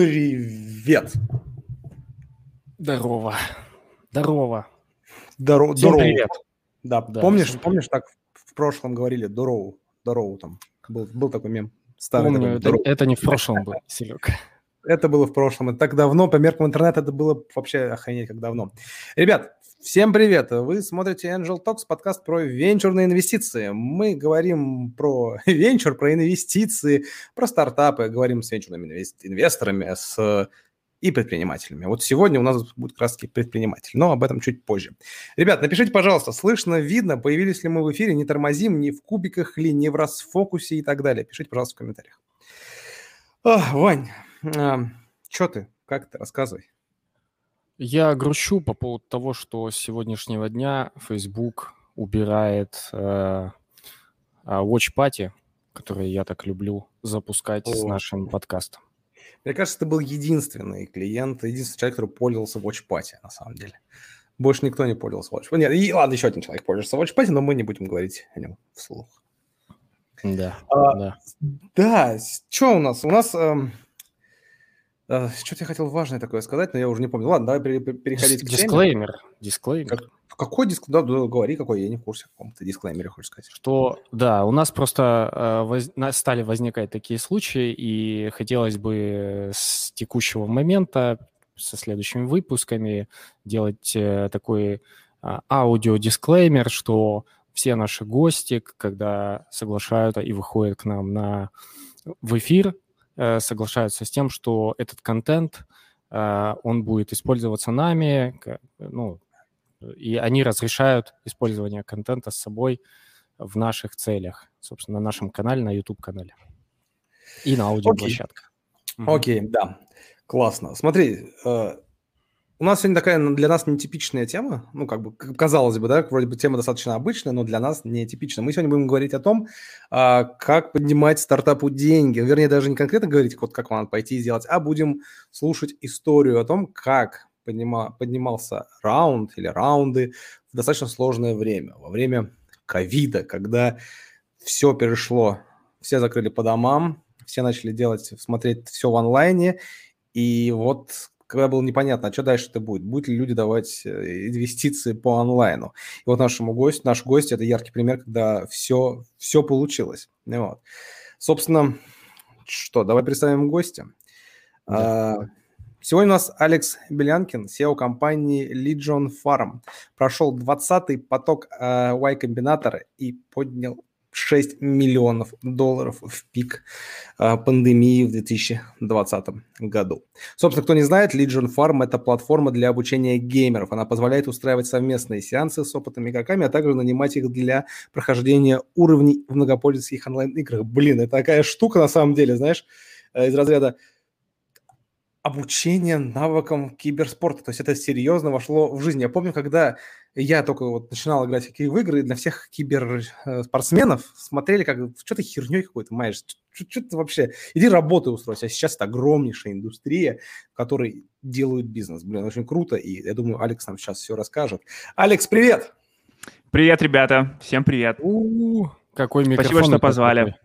Привет. Здорово. Здорово. Здорово. Всем здорово. привет. Да, Да, помнишь, помнишь, так в прошлом говорили здорово, здорово там. Был, был такой мем. Старый Помню, такой, это, это не в прошлом был, Серег. Это было в прошлом. Это так давно, по меркам интернета, это было вообще охренеть как давно. Ребят, всем привет. Вы смотрите Angel Talks, подкаст про венчурные инвестиции. Мы говорим про венчур, про инвестиции, про стартапы, говорим с венчурными инвес- инвесторами, с и предпринимателями. Вот сегодня у нас будет как раз предприниматель, но об этом чуть позже. Ребят, напишите, пожалуйста, слышно, видно, появились ли мы в эфире, не тормозим, не в кубиках ли, не в расфокусе и так далее. Пишите, пожалуйста, в комментариях. Ах, Вань, что ты? Как ты? Рассказывай. Я грущу по поводу того, что с сегодняшнего дня Facebook убирает э, а, Watch Party, который я так люблю запускать с О. нашим подкастом. Мне кажется, ты был единственный клиент, единственный человек, который пользовался WatchPatty, на самом деле. Больше никто не пользовался WatchPatty. Нет, и, ладно, еще один человек пользуется WatchPatty, но мы не будем говорить о нем вслух. Да, А, да. Да, что у нас? У нас... эм, что-то я хотел важное такое сказать, но я уже не помню. Ладно, давай пере- пере- переходить Дис- к теме. Дисклеймер. Дисклеймер. Как- Какой диск? Да, да, говори, какой, я не в курсе, о каком ты дисклеймере хочешь сказать. Что, да, у нас просто э, воз- стали возникать такие случаи, и хотелось бы с текущего момента, со следующими выпусками, делать э, такой а, аудиодисклеймер, что все наши гости, когда соглашаются и выходят к нам на, в эфир, э, соглашаются с тем, что этот контент, э, он будет использоваться нами, ну, и они разрешают использование контента с собой в наших целях, собственно, на нашем канале, на YouTube-канале и на аудиоплощадках. Окей, да, классно. Смотри, э, у нас сегодня такая ну, для нас нетипичная тема, ну, как бы, казалось бы, да, вроде бы тема достаточно обычная, но для нас нетипичная. Мы сегодня будем говорить о том, а, как поднимать стартапу деньги. Вернее, даже не конкретно говорить, вот как вам пойти и сделать, а будем слушать историю о том, как поднима- поднимался раунд или раунды в достаточно сложное время, во время ковида, когда все перешло, все закрыли по домам, все начали делать, смотреть все в онлайне, и вот когда было непонятно, а что дальше-то будет, будут ли люди давать э, инвестиции по онлайну. И вот нашему гостю, наш гость – это яркий пример, когда все, все получилось. Вот. Собственно, что, давай представим гостя. Да. А, Сегодня у нас Алекс Белянкин, SEO компании Legion Farm. Прошел 20-й поток э, Y-комбинатора и поднял 6 миллионов долларов в пик э, пандемии в 2020 году. Собственно, кто не знает, Legion Farm – это платформа для обучения геймеров. Она позволяет устраивать совместные сеансы с опытными игроками, а также нанимать их для прохождения уровней в многопользовательских онлайн-играх. Блин, это такая штука на самом деле, знаешь, э, из разряда обучение навыкам киберспорта. То есть это серьезно вошло в жизнь. Я помню, когда я только вот начинал играть в какие в игры, для всех киберспортсменов смотрели как что ты херней какой-то маешь, что ты вообще, иди работай устройся. А сейчас это огромнейшая индустрия, в которой делают бизнес. Блин, очень круто, и я думаю, Алекс нам сейчас все расскажет. Алекс, привет! Привет, ребята. Всем привет. У, какой микрофон. Спасибо, что позвали. такой.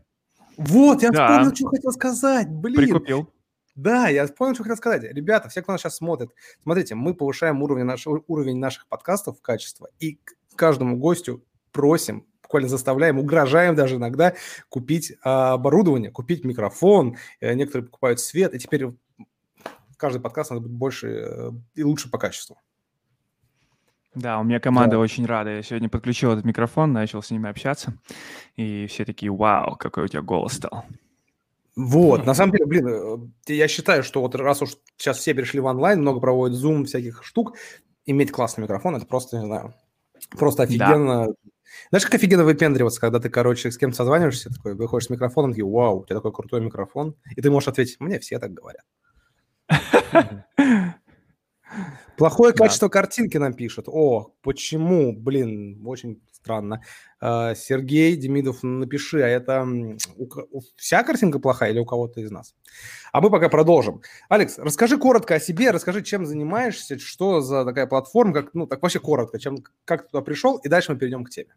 Вот, я Да. вспомнил, что хотел сказать. Блин, Прикупил. Да, я понял, что хотел сказать. Ребята, все, кто нас сейчас смотрит, смотрите, мы повышаем уровень, наш, уровень наших подкастов, качество, и каждому гостю просим, буквально заставляем, угрожаем даже иногда купить а, оборудование, купить микрофон. Э, Некоторые покупают свет, и теперь каждый подкаст надо быть больше э, и лучше по качеству. Да, у меня команда Да. очень рада. Я сегодня подключил этот микрофон, начал с ними общаться. И все такие, вау, какой у тебя голос стал. Вот, на самом деле, блин, э, я считаю, что вот раз уж сейчас все перешли в онлайн, много проводят Zoom, всяких штук, иметь классный микрофон, это просто, не знаю, просто офигенно. Знаешь, как офигенно выпендриваться, когда ты, короче, с кем-то созваниваешься, такой, выходишь с микрофоном, такие, вау, у тебя такой крутой микрофон, и ты можешь ответить, мне все так говорят. Плохое Да. качество картинки нам пишут. О, почему? Блин, очень странно. А, Сергей Демидов, напиши, а это вся картинка плохая или у кого-то из нас? А мы пока продолжим. Алекс, расскажи коротко о себе, расскажи, чем занимаешься, что за такая платформа, как, ну, так вообще коротко, чем, как ты туда пришел, и дальше мы перейдем к теме.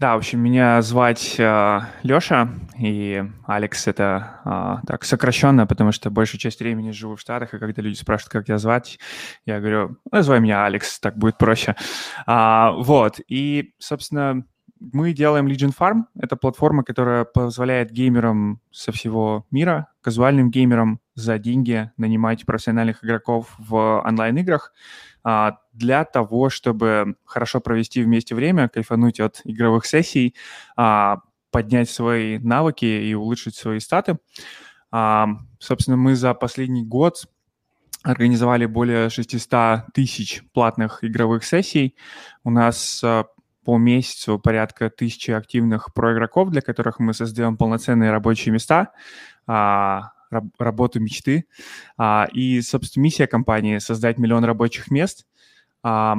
Да, в общем, меня звать э, Леша, и Алекс это э, так сокращенно, потому что большую часть времени живу в Штатах, и когда люди спрашивают, как я звать, я говорю, называй меня Алекс, так будет проще. А, вот, и, собственно, мы делаем Legion Farm. Это платформа, которая позволяет геймерам со всего мира, казуальным геймерам за деньги нанимать профессиональных игроков в онлайн-играх, для того, чтобы хорошо провести вместе время, кайфануть от игровых сессий, а, поднять свои навыки и улучшить свои статы. А, собственно, мы за последний год организовали более 600 тысяч платных игровых сессий. У нас по месяцу порядка тысячи активных проигроков, для которых мы создаем полноценные рабочие места, работу мечты. А, и, собственно, миссия компании — создать миллион рабочих мест. А,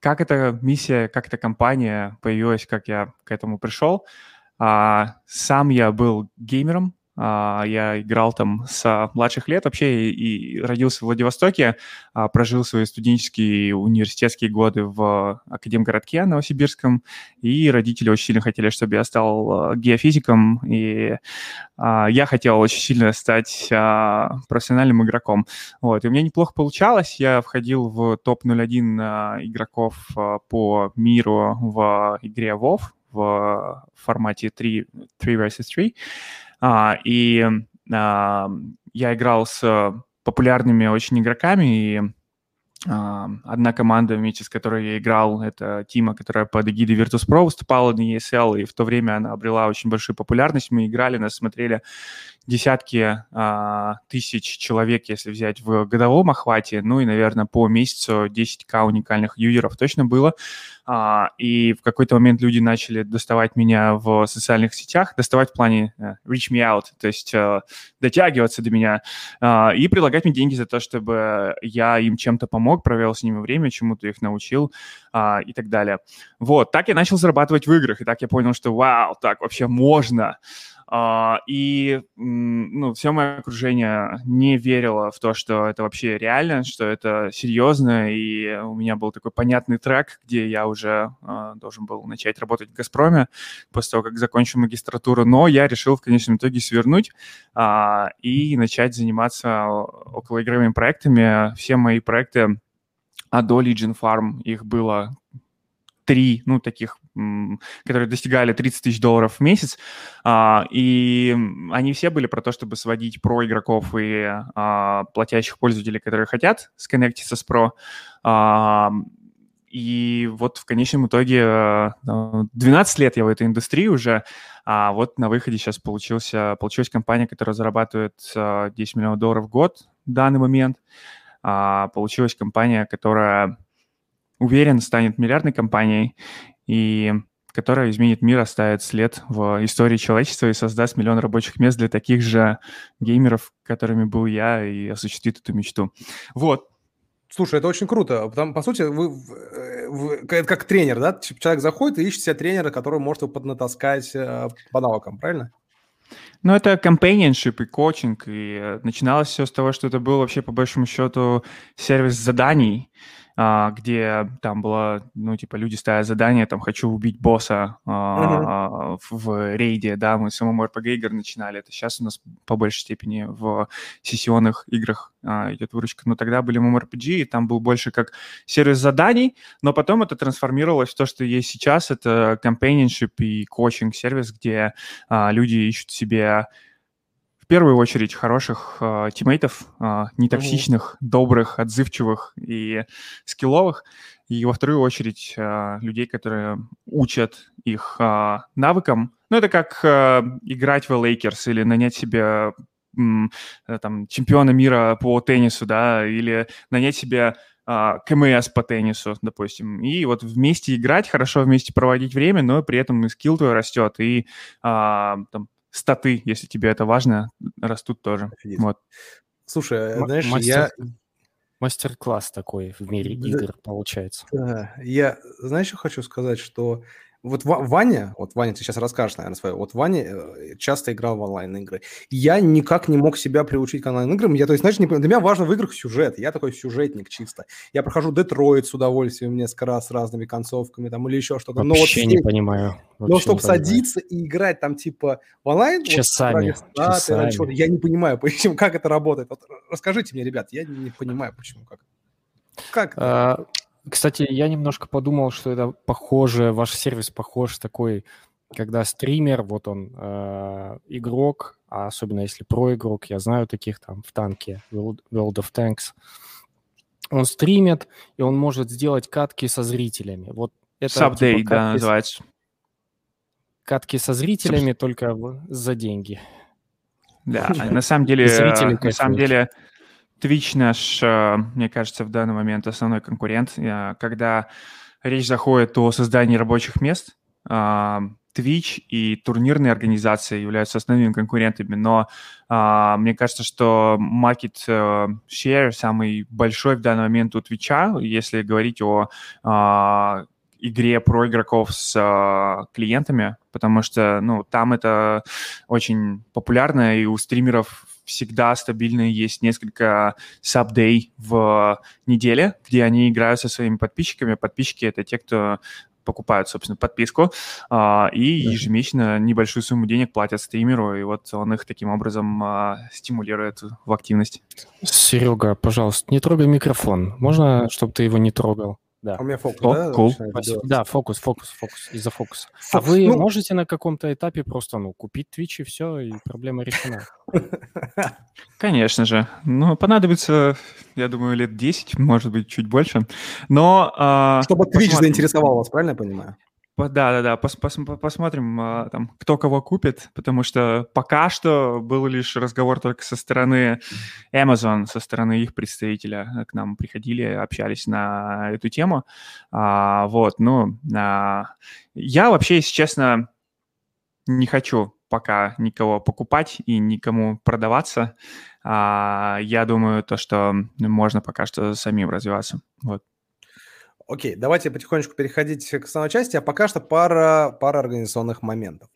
как эта миссия, как эта компания появилась, как я к этому пришел? А, сам я был геймером, я играл там с младших лет вообще и родился в Владивостоке, а, прожил свои студенческие университетские годы в Академгородке Новосибирском, и родители очень сильно хотели, чтобы я стал а, геофизиком, и я хотел очень сильно стать профессиональным игроком. Вот, и у меня неплохо получалось, я входил в топ-01 игроков по миру в игре WoW, в формате 3, 3 vs 3. А, и а, я играл с популярными очень игроками, и а, одна команда, вместе с которой я играл, это Тима, которая под эгидой Virtus.pro выступала на ESL, и в то время она обрела очень большую популярность. Мы играли, нас смотрели десятки а, тысяч человек, если взять в годовом охвате, ну и, наверное, по месяцу 10к уникальных юзеров точно было. А, и в какой-то момент люди начали доставать меня в социальных сетях, доставать в плане uh, reach me out, то есть uh, дотягиваться до меня uh, и предлагать мне деньги за то, чтобы я им чем-то помог, провел с ними время, чему-то их научил uh, и так далее. Вот, так я начал зарабатывать в играх, и так я понял, что вау, так вообще можно. Uh, и ну, все мое окружение не верило в то, что это вообще реально, что это серьезно, и у меня был такой понятный трек, где я уже uh, должен был начать работать в «Газпроме» после того, как закончу магистратуру, но я решил в конечном итоге свернуть uh, и начать заниматься околоигровыми проектами. Все мои проекты а до Legion Farm их было три, ну, таких, которые достигали 30 тысяч долларов в месяц, а, и они все были про то, чтобы сводить про игроков и а, платящих пользователей, которые хотят сконнектиться с про, а, и вот в конечном итоге 12 лет я в этой индустрии уже, а вот на выходе сейчас получился, получилась компания, которая зарабатывает 10 миллионов долларов в год в данный момент. Получилась компания, которая уверен, станет миллиардной компанией, и которая изменит мир, оставит след в истории человечества и создаст миллион рабочих мест для таких же геймеров, которыми был я, и осуществит эту мечту. Вот. Слушай, это очень круто. Потому, по сути, вы, вы как тренер, да? Человек заходит и ищет себе тренера, который может его поднатаскать э, по навыкам, правильно? Ну, это companionship и коучинг, и начиналось все с того, что это был вообще, по большому счету, сервис заданий, где там было, ну, типа, люди ставят задание, там, хочу убить босса uh-huh. в рейде, да, мы с MMORPG игр начинали, это сейчас у нас по большей степени в сессионных играх а, идет выручка, но тогда были MMORPG, и там был больше как сервис заданий, но потом это трансформировалось в то, что есть сейчас, это companionship и коучинг сервис, где а, люди ищут себе первую очередь хороших э, тиммейтов, э, нетоксичных, mm-hmm. добрых, отзывчивых и скилловых, и во вторую очередь э, людей, которые учат их э, навыкам. Ну, это как э, играть в Lakers или нанять себе э, там, чемпиона мира по теннису, да, или нанять себе КМС по теннису, допустим, и вот вместе играть, хорошо вместе проводить время, но при этом и скилл твой растет, и а, там, статы, если тебе это важно, растут тоже. Вот. Слушай, М- знаешь, мастер... я... Мастер-класс такой в мире игр получается. Да, я, знаешь, что хочу сказать, что Вот Ваня, вот Ваня, ты сейчас расскажешь, наверное, свое. Вот Ваня э, часто играл в онлайн-игры. Я никак не мог себя приучить к онлайн-играм. Я, то есть, знаешь, не, для меня важно в играх сюжет. Я такой сюжетник чисто. Я прохожу Детройт с удовольствием несколько раз с разными концовками там или еще что-то. Вообще вот не понимаю. Вообще но чтобы садиться и играть там типа в онлайн... Часами. Вот, часами. Я не понимаю, почему, как это работает. Вот, расскажите мне, ребят, я не понимаю, почему, как. Как? А, кстати, я немножко подумал, что это похоже, ваш сервис похож такой, когда стример, вот он, э, игрок, а особенно если про-игрок, я знаю таких там в танке, World of Tanks, он стримит, и он может сделать катки со зрителями. Вот это Subday, типа, да, называется. Катки со зрителями, Sub... только за деньги. Да, на самом деле, на самом деле, Twitch наш, э, мне кажется, в данный момент основной конкурент. Э, когда речь заходит о создании рабочих мест, э, Twitch и турнирные организации являются основными конкурентами, но мне кажется, что market share самый большой в данный момент у Twitch, если говорить о игре про игроков с клиентами, потому что, ну, там это очень популярно, и у стримеров всегда стабильно есть несколько сабдей в неделе, где они играют со своими подписчиками. Подписчики — это те, кто покупают, собственно, подписку, а, и ежемесячно небольшую сумму денег платят стримеру, и вот он их таким образом а, стимулирует в активность. Серега, пожалуйста, не трогай микрофон. Можно, чтобы ты его не трогал? Да. А у меня фокус, О, да? Cool. Да, фокус, фокус, фокус, из-за фокуса. Фокус. А вы ну... можете на каком-то этапе просто, ну, купить Twitch и все, и проблема решена? Конечно же. Ну, понадобится, я думаю, лет 10, может быть, чуть больше. Но... А, Чтобы Twitch посмотрим. заинтересовал вас, правильно я понимаю? Да, да, да, пос, пос, посмотрим, а, там, кто кого купит, потому что пока что был лишь разговор только со стороны Amazon, со стороны их представителя к нам приходили, общались на эту тему. А, вот, ну, а, я вообще, если честно, не хочу пока никого покупать и никому продаваться. А, я думаю, то, что можно пока что самим развиваться. Вот. Окей, давайте потихонечку переходить к основной части, а пока что пара, пара организационных моментов.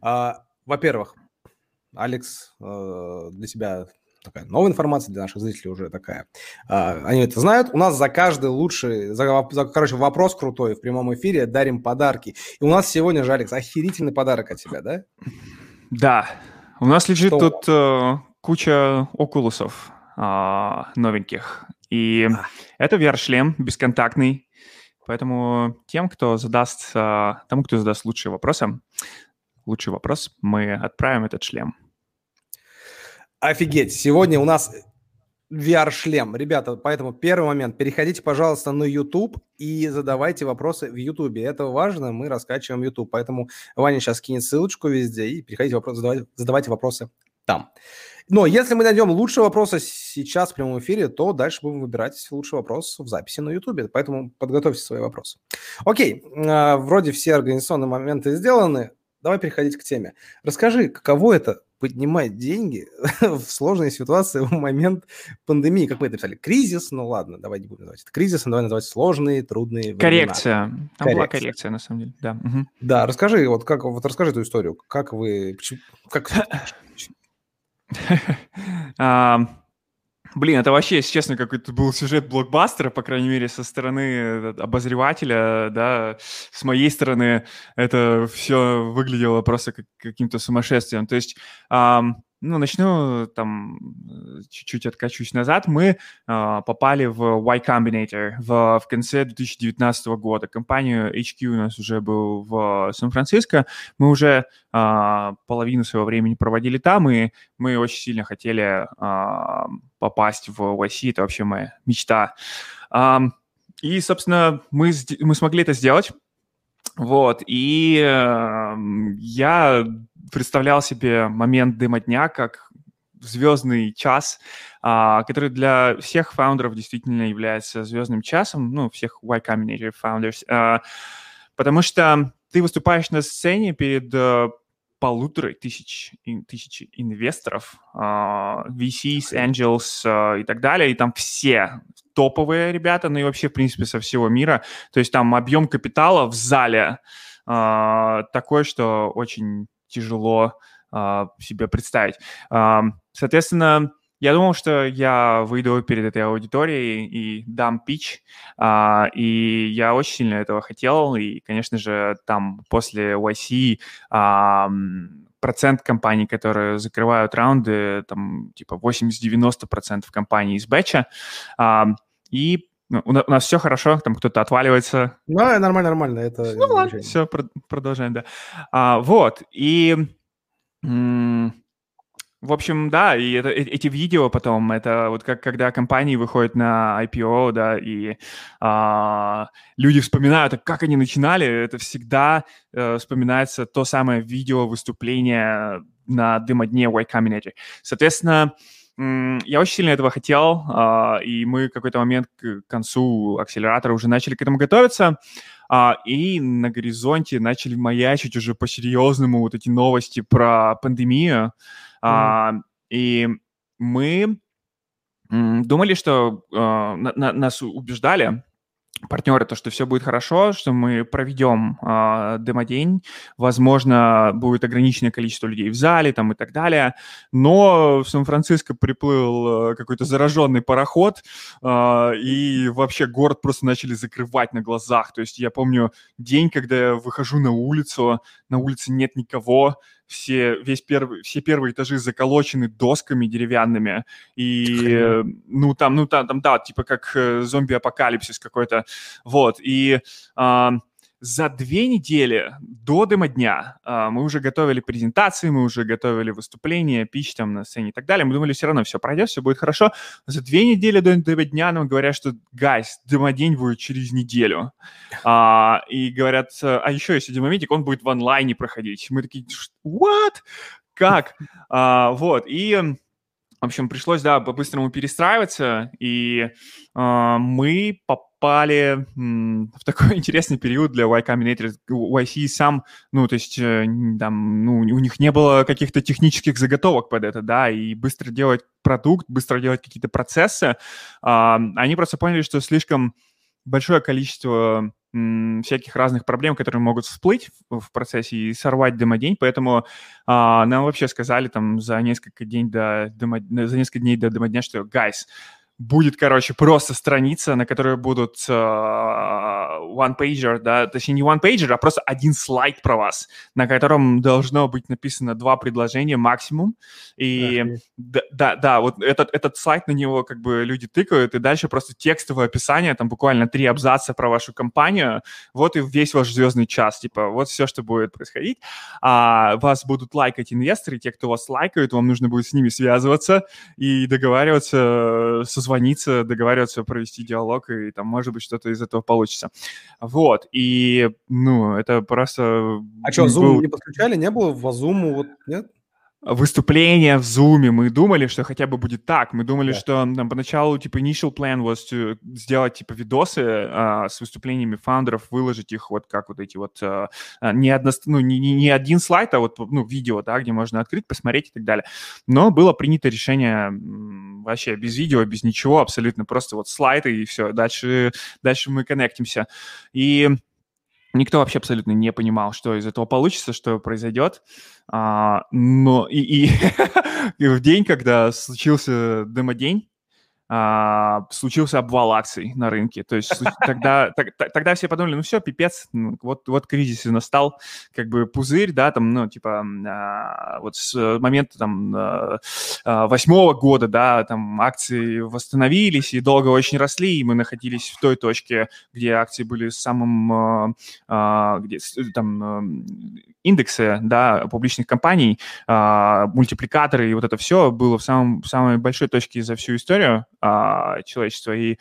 А, во-первых, Алекс, э, для тебя такая новая информация, для наших зрителей уже такая. А, они это знают. У нас за каждый лучший, за, за, короче, вопрос крутой в прямом эфире дарим подарки. И у нас сегодня же, Алекс, охерительный подарок от тебя, да? Да. У нас лежит Что? тут э, куча окулусов э, новеньких. И а. это VR-шлем бесконтактный, Поэтому тем, кто задаст, а, тому, кто задаст лучшие вопросы, лучший вопрос, мы отправим этот шлем. Офигеть, сегодня у нас VR-шлем. Ребята, поэтому первый момент. Переходите, пожалуйста, на YouTube и задавайте вопросы в YouTube. Это важно, мы раскачиваем YouTube. Поэтому Ваня сейчас кинет ссылочку везде и переходите вопросы, задавайте, задавайте вопросы там. Но если мы найдем лучший вопрос сейчас в прямом эфире, то дальше будем выбирать лучший вопрос в записи на YouTube. Поэтому подготовьте свои вопросы. Окей, а, вроде все организационные моменты сделаны. Давай переходить к теме. Расскажи, каково это поднимать деньги в сложной ситуации в момент пандемии, как вы это писали, кризис, ну ладно, давай не будем называть это кризисом, давай называть сложные, трудные Коррекция. Времена. Там коррекция. была коррекция, на самом деле, да. Угу. Да, расскажи, вот как, вот расскажи эту историю, как вы, как, Блин, это вообще, если честно, какой-то был сюжет блокбастера, по крайней мере, со стороны э, обозревателя, да, с моей стороны это все выглядело просто как каким-то сумасшествием. То есть ну, начну там чуть-чуть откачусь назад. Мы э, попали в Y Combinator в, в конце 2019 года. Компанию HQ у нас уже был в Сан-Франциско. Мы уже э, половину своего времени проводили там, и мы очень сильно хотели э, попасть в YC. Это вообще моя мечта. Э, и, собственно, мы, мы смогли это сделать. Вот, и э, я представлял себе момент демо-дня как звездный час, а, который для всех фаундеров действительно является звездным часом, ну, всех Y Combinator founders, а, потому что ты выступаешь на сцене перед а, полутора тысяч, тысяч инвесторов, uh, VCs, Angels uh, и так далее, и там все топовые ребята, ну и вообще, в принципе, со всего мира. То есть там объем капитала в зале а, такой, что очень тяжело а, себе представить. А, соответственно, я думал, что я выйду перед этой аудиторией и дам пич, а, и я очень сильно этого хотел, и, конечно же, там после YC а, процент компаний, которые закрывают раунды, там типа 80-90% компаний из бэча, а, и ну, у, нас все хорошо, там кто-то отваливается. Ну, нормально, нормально, это... Ну ладно, все, продолжаем, да. А, вот, и... В общем, да, и это, э, эти видео потом, это вот как когда компании выходят на IPO, да, и а, люди вспоминают, как они начинали, это всегда э, вспоминается то самое видео выступление на дымодне Y Combinator. Соответственно, я очень сильно этого хотел, а, и мы в какой-то момент к концу акселератора уже начали к этому готовиться, а, и на горизонте начали маячить уже по-серьезному вот эти новости про пандемию, а, и мы думали, что на, нас убеждали, партнеры, то, что все будет хорошо, что мы проведем э, демодень, возможно, будет ограниченное количество людей в зале там и так далее, но в Сан-Франциско приплыл э, какой-то зараженный пароход, э, и вообще город просто начали закрывать на глазах, то есть я помню день, когда я выхожу на улицу, на улице нет никого, все, весь первый, все первые этажи заколочены досками деревянными, и, ну, там, ну, там, там, да, типа как э, зомби-апокалипсис какой-то, вот, и... Э, за две недели до демо дня э, мы уже готовили презентации, мы уже готовили выступления, пич там на сцене и так далее. Мы думали, все равно все пройдет, все будет хорошо. За две недели до демо дня нам говорят, что, гайс, демо день будет через неделю. А, и говорят, а еще есть один моментик, он будет в онлайне проходить. Мы такие, what? Как? А, вот, и в общем, пришлось, да, по-быстрому перестраиваться, и э, мы попали м, в такой интересный период для Y Combinator. YC сам, ну, то есть, э, там, ну, у них не было каких-то технических заготовок под это, да, и быстро делать продукт, быстро делать какие-то процессы. Э, они просто поняли, что слишком большое количество всяких разных проблем, которые могут всплыть в процессе и сорвать демодень, поэтому а, нам вообще сказали там за несколько дней до демо, за несколько дней до демодня, что guys, будет, короче, просто страница, на которой будут uh, one-pager, да, точнее не one-pager, а просто один слайд про вас, на котором должно быть написано два предложения максимум. И да, да, да, вот этот, этот слайд на него как бы люди тыкают, и дальше просто текстовое описание, там буквально три абзаца про вашу компанию, вот и весь ваш звездный час, типа, вот все, что будет происходить. А, вас будут лайкать инвесторы, те, кто вас лайкают, вам нужно будет с ними связываться и договариваться со созвониться, договариваться, провести диалог, и там, может быть, что-то из этого получится. Вот, и, ну, это просто... А что, Zoom был... не подключали? Не было в Zoom? Вот, нет? Выступление в Zoom, мы думали, что хотя бы будет так. Мы думали, yeah. что там, поначалу, типа, initial plan was to сделать, типа, видосы а, с выступлениями фаундеров, выложить их вот как вот эти вот, а, не, одно, ну, не, не один слайд, а вот, ну, видео, да, где можно открыть, посмотреть и так далее. Но было принято решение вообще без видео, без ничего, абсолютно просто вот слайды и все. Дальше, дальше мы коннектимся. И Никто вообще абсолютно не понимал, что из этого получится, что произойдет. А, но и, и, в день, когда случился демо-день, а, случился обвал акций на рынке. То есть тогда, так, тогда все подумали, ну все, пипец, ну, вот, вот кризис и настал, как бы пузырь, да, там, ну, типа, а, вот с момента там а, а, восьмого года, да, там акции восстановились и долго очень росли, и мы находились в той точке, где акции были самым, а где там индексы, да, публичных компаний, мультипликаторы и вот это все было в самом, самой большой точке за всю историю, а, человечества. И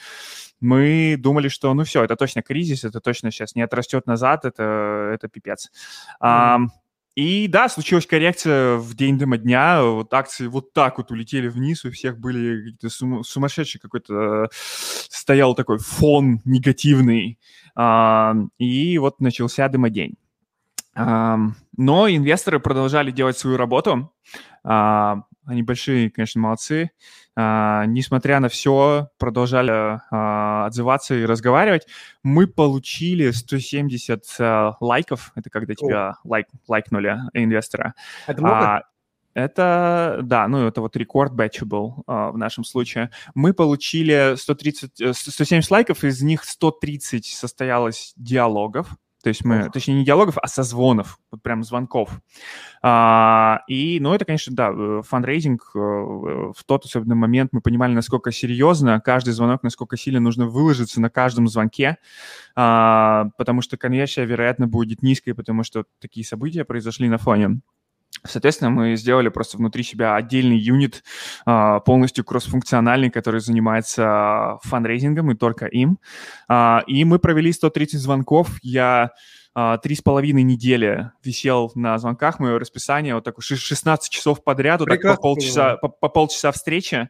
мы думали, что ну все, это точно кризис, это точно сейчас не отрастет назад, это, это пипец. Mm-hmm. А, и да, случилась коррекция в день дыма дня, вот акции вот так вот улетели вниз, у всех были какие-то сум- сумасшедший какой-то, стоял такой фон негативный, а, и вот начался дымодень. Но инвесторы продолжали делать свою работу. А, они большие, конечно, молодцы. А, несмотря на все, продолжали а, отзываться и разговаривать. Мы получили 170 лайков. Это когда тебя лайк, лайкнули инвестора. Это много? Это, да, ну это вот рекорд batch а был э, в нашем случае. Мы получили 130, 170 лайков, из них 130 состоялось диалогов, то есть мы, точнее, не диалогов, а созвонов, вот прям звонков. А, и, ну, это, конечно, да, э, fundraising э, в тот особенный момент мы понимали, насколько серьезно каждый звонок, насколько сильно нужно выложиться на каждом звонке, а, потому что конверсия, вероятно, будет низкой, потому что такие события произошли на фоне. Соответственно, мы сделали просто внутри себя отдельный юнит, а, полностью кроссфункциональный, который занимается fundraising ом и только им. А, и мы провели 130 звонков. Я а, три с половиной недели висел на звонках, мое расписание, вот так 16 часов подряд, вот так по полчаса, по, по полчаса встречи.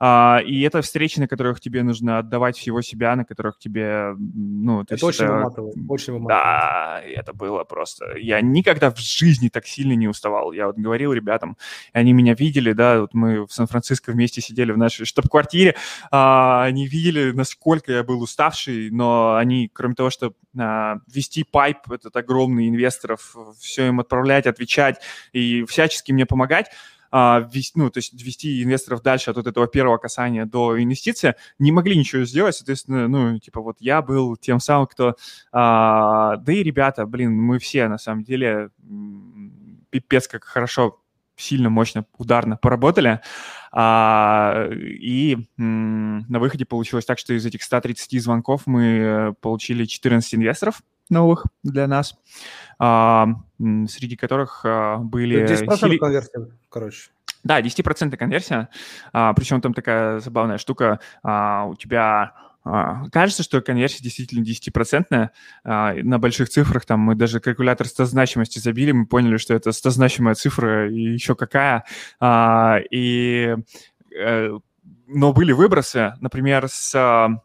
А, и это встречи, на которых тебе нужно отдавать всего себя, на которых тебе, ну... это очень это, выматывает, очень выматывает. Да, это было просто... Я никогда в жизни так сильно не уставал. Я вот говорил ребятам, они меня видели, да, вот мы в Сан-Франциско вместе сидели в нашей штаб-квартире, а, они видели, насколько я был уставший, но они, кроме того, что а, вести пайп, этот огромный инвесторов, все им отправлять, отвечать и всячески мне помогать, а, вести, ну, то есть вести инвесторов дальше от вот этого первого касания до инвестиции, не могли ничего сделать, соответственно, ну, типа вот я был тем самым, кто... А, да и ребята, блин, мы все на самом деле пипец как хорошо сильно, мощно, ударно поработали. А, и м, на выходе получилось так, что из этих 130 звонков мы получили 14 инвесторов новых для нас а, среди которых а, были... 10% сили... конверсия, короче. Да, 10% конверсия, а, причем там такая забавная штука, у тебя кажется, что конверсия действительно 10%. А, на больших цифрах там мы даже калькулятор 100 значимости забили, мы поняли, что это 100 значимая цифра и еще какая. И, э, но были выбросы, например, с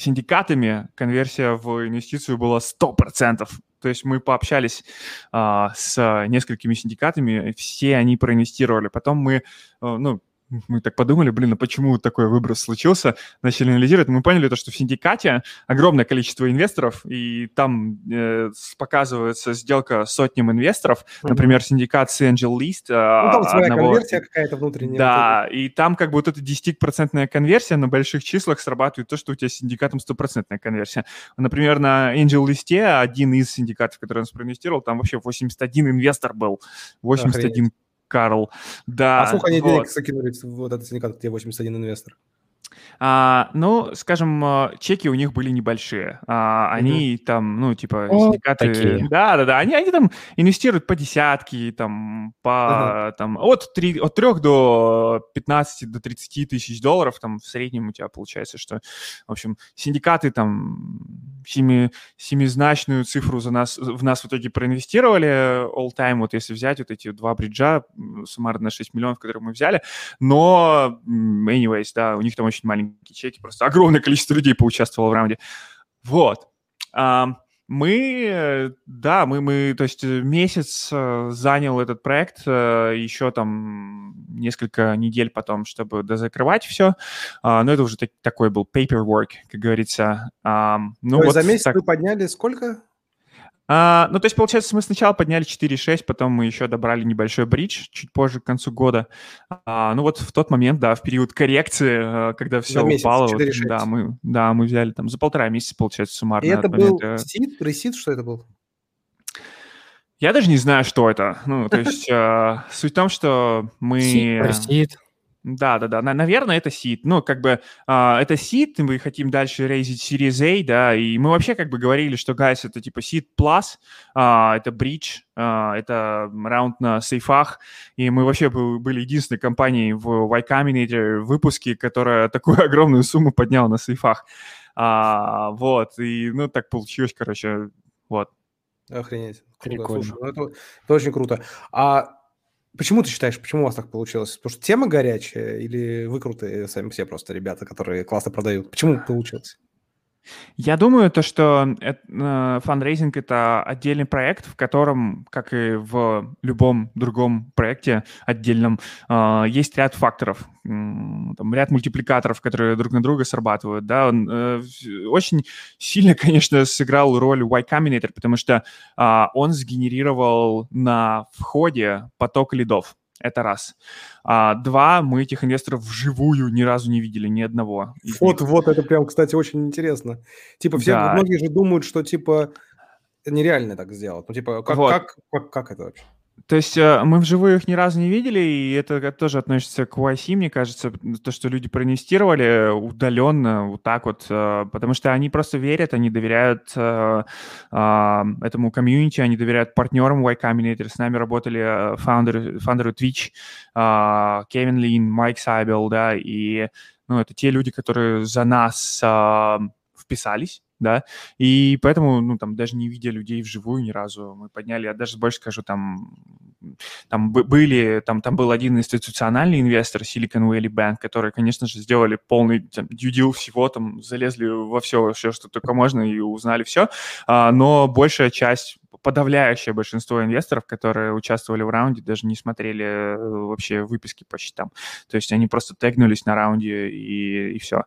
синдикатами конверсия в инвестицию была 100%. То есть мы пообщались а, с несколькими синдикатами, все они проинвестировали. Потом мы, а, ну, мы так подумали, блин, а почему такой выброс случился, начали анализировать, мы поняли то, что в синдикате огромное количество инвесторов, и там э, показывается сделка сотням инвесторов, mm-hmm. например, синдикат с Angel List. Э, ну, там своя одного... конверсия какая-то внутренняя. Да, и там как бы вот эта 10% конверсия на больших числах срабатывает то, что у тебя с синдикатом стопроцентная конверсия. Например, на Angel List один из синдикатов, который он проинвестировал, там вообще 81 инвестор был, 81 Охренеть. Карл. Да, а сколько они вот. денег закинули в вот этот синдикат, где 81 инвестор? А, ну, скажем, а, чеки у них были небольшие. А, они mm-hmm. там, ну, типа, О, синдикаты... Такие. Да, да, да. Они, они там инвестируют по десятки, там, по, uh-huh. там, от, 3, от 3 до 15, до 30 тысяч долларов, там, в среднем у тебя получается, что, в общем, синдикаты там семи, семизначную цифру за нас, в нас в итоге проинвестировали all time, вот если взять вот эти два бриджа, суммарно на 6 миллионов, которые мы взяли, но, anyways, да, у них там очень маленькие чеки, просто огромное количество людей поучаствовало в раунде. Вот. Мы, да, мы, мы, то есть месяц э, занял этот проект, э, еще там несколько недель потом, чтобы дозакрывать все, а, но это уже так, такой был paperwork, как говорится. Ну, то вот за месяц так... вы подняли сколько? А, ну, то есть, получается, мы сначала подняли 4,6, потом мы еще добрали небольшой бридж чуть позже, к концу года. А, ну, вот в тот момент, да, в период коррекции, э, когда все месяц, упало, вот, да, мы, да, мы взяли там за полтора месяца, получается, суммарно. И это был сид, ресид, что это был? Я даже не знаю, что это. Ну, то есть, э, суть в том, что мы... Сид, да, да, да. Наверное, это сид. Ну, как бы а, это сид, мы хотим дальше рейзить Series A, да, и мы вообще как бы говорили, что, guys, это типа сид plus, а, это бридж, а, это раунд на сейфах, и мы вообще были единственной компанией в Y Combinator выпуске, которая такую огромную сумму подняла на сейфах. А, вот, и, ну, так получилось, короче, вот. Охренеть. Круто. Слушай, ну это, это очень круто. А Почему ты считаешь, почему у вас так получилось? Потому что тема горячая или вы крутые сами все просто ребята, которые классно продают? Почему получилось? Я думаю, то, что э, фандрейзинг – это отдельный проект, в котором, как и в любом другом проекте отдельном, э, есть ряд факторов, там, ряд мультипликаторов, которые друг на друга срабатывают. Да? Э, очень сильно, конечно, сыграл роль Y Combinator, потому что он сгенерировал на входе поток лидов. Это раз. А, два, мы этих инвесторов вживую ни разу не видели, ни одного. Вот, вот, это прям, кстати, очень интересно. Типа, все, да. многие же думают, что, типа, нереально так сделать. Ну, типа, как, вот. как, как, как это вообще? То есть э, мы вживую их ни разу не видели, и это тоже относится к YC, мне кажется, то, что люди проинвестировали удаленно, вот так вот, э, потому что они просто верят, они доверяют э, этому комьюнити, они доверяют партнерам Y Combinator. С нами работали фаундеры, фаундеры Twitch, Кевин Лин, Майк Сайбел, да, и ну, это те люди, которые за нас вписались, да, и поэтому, ну, там, даже не видя людей вживую ни разу, мы подняли, я даже больше скажу, там, там были, там, там был один институциональный инвестор, Silicon Valley Bank, который, конечно же, сделали полный там, due всего, там, залезли во все, все, что только можно, и узнали все, а, но большая часть подавляющее большинство инвесторов, которые участвовали в раунде, даже не смотрели э, вообще выписки по счетам. То есть они просто тегнулись на раунде и, и все.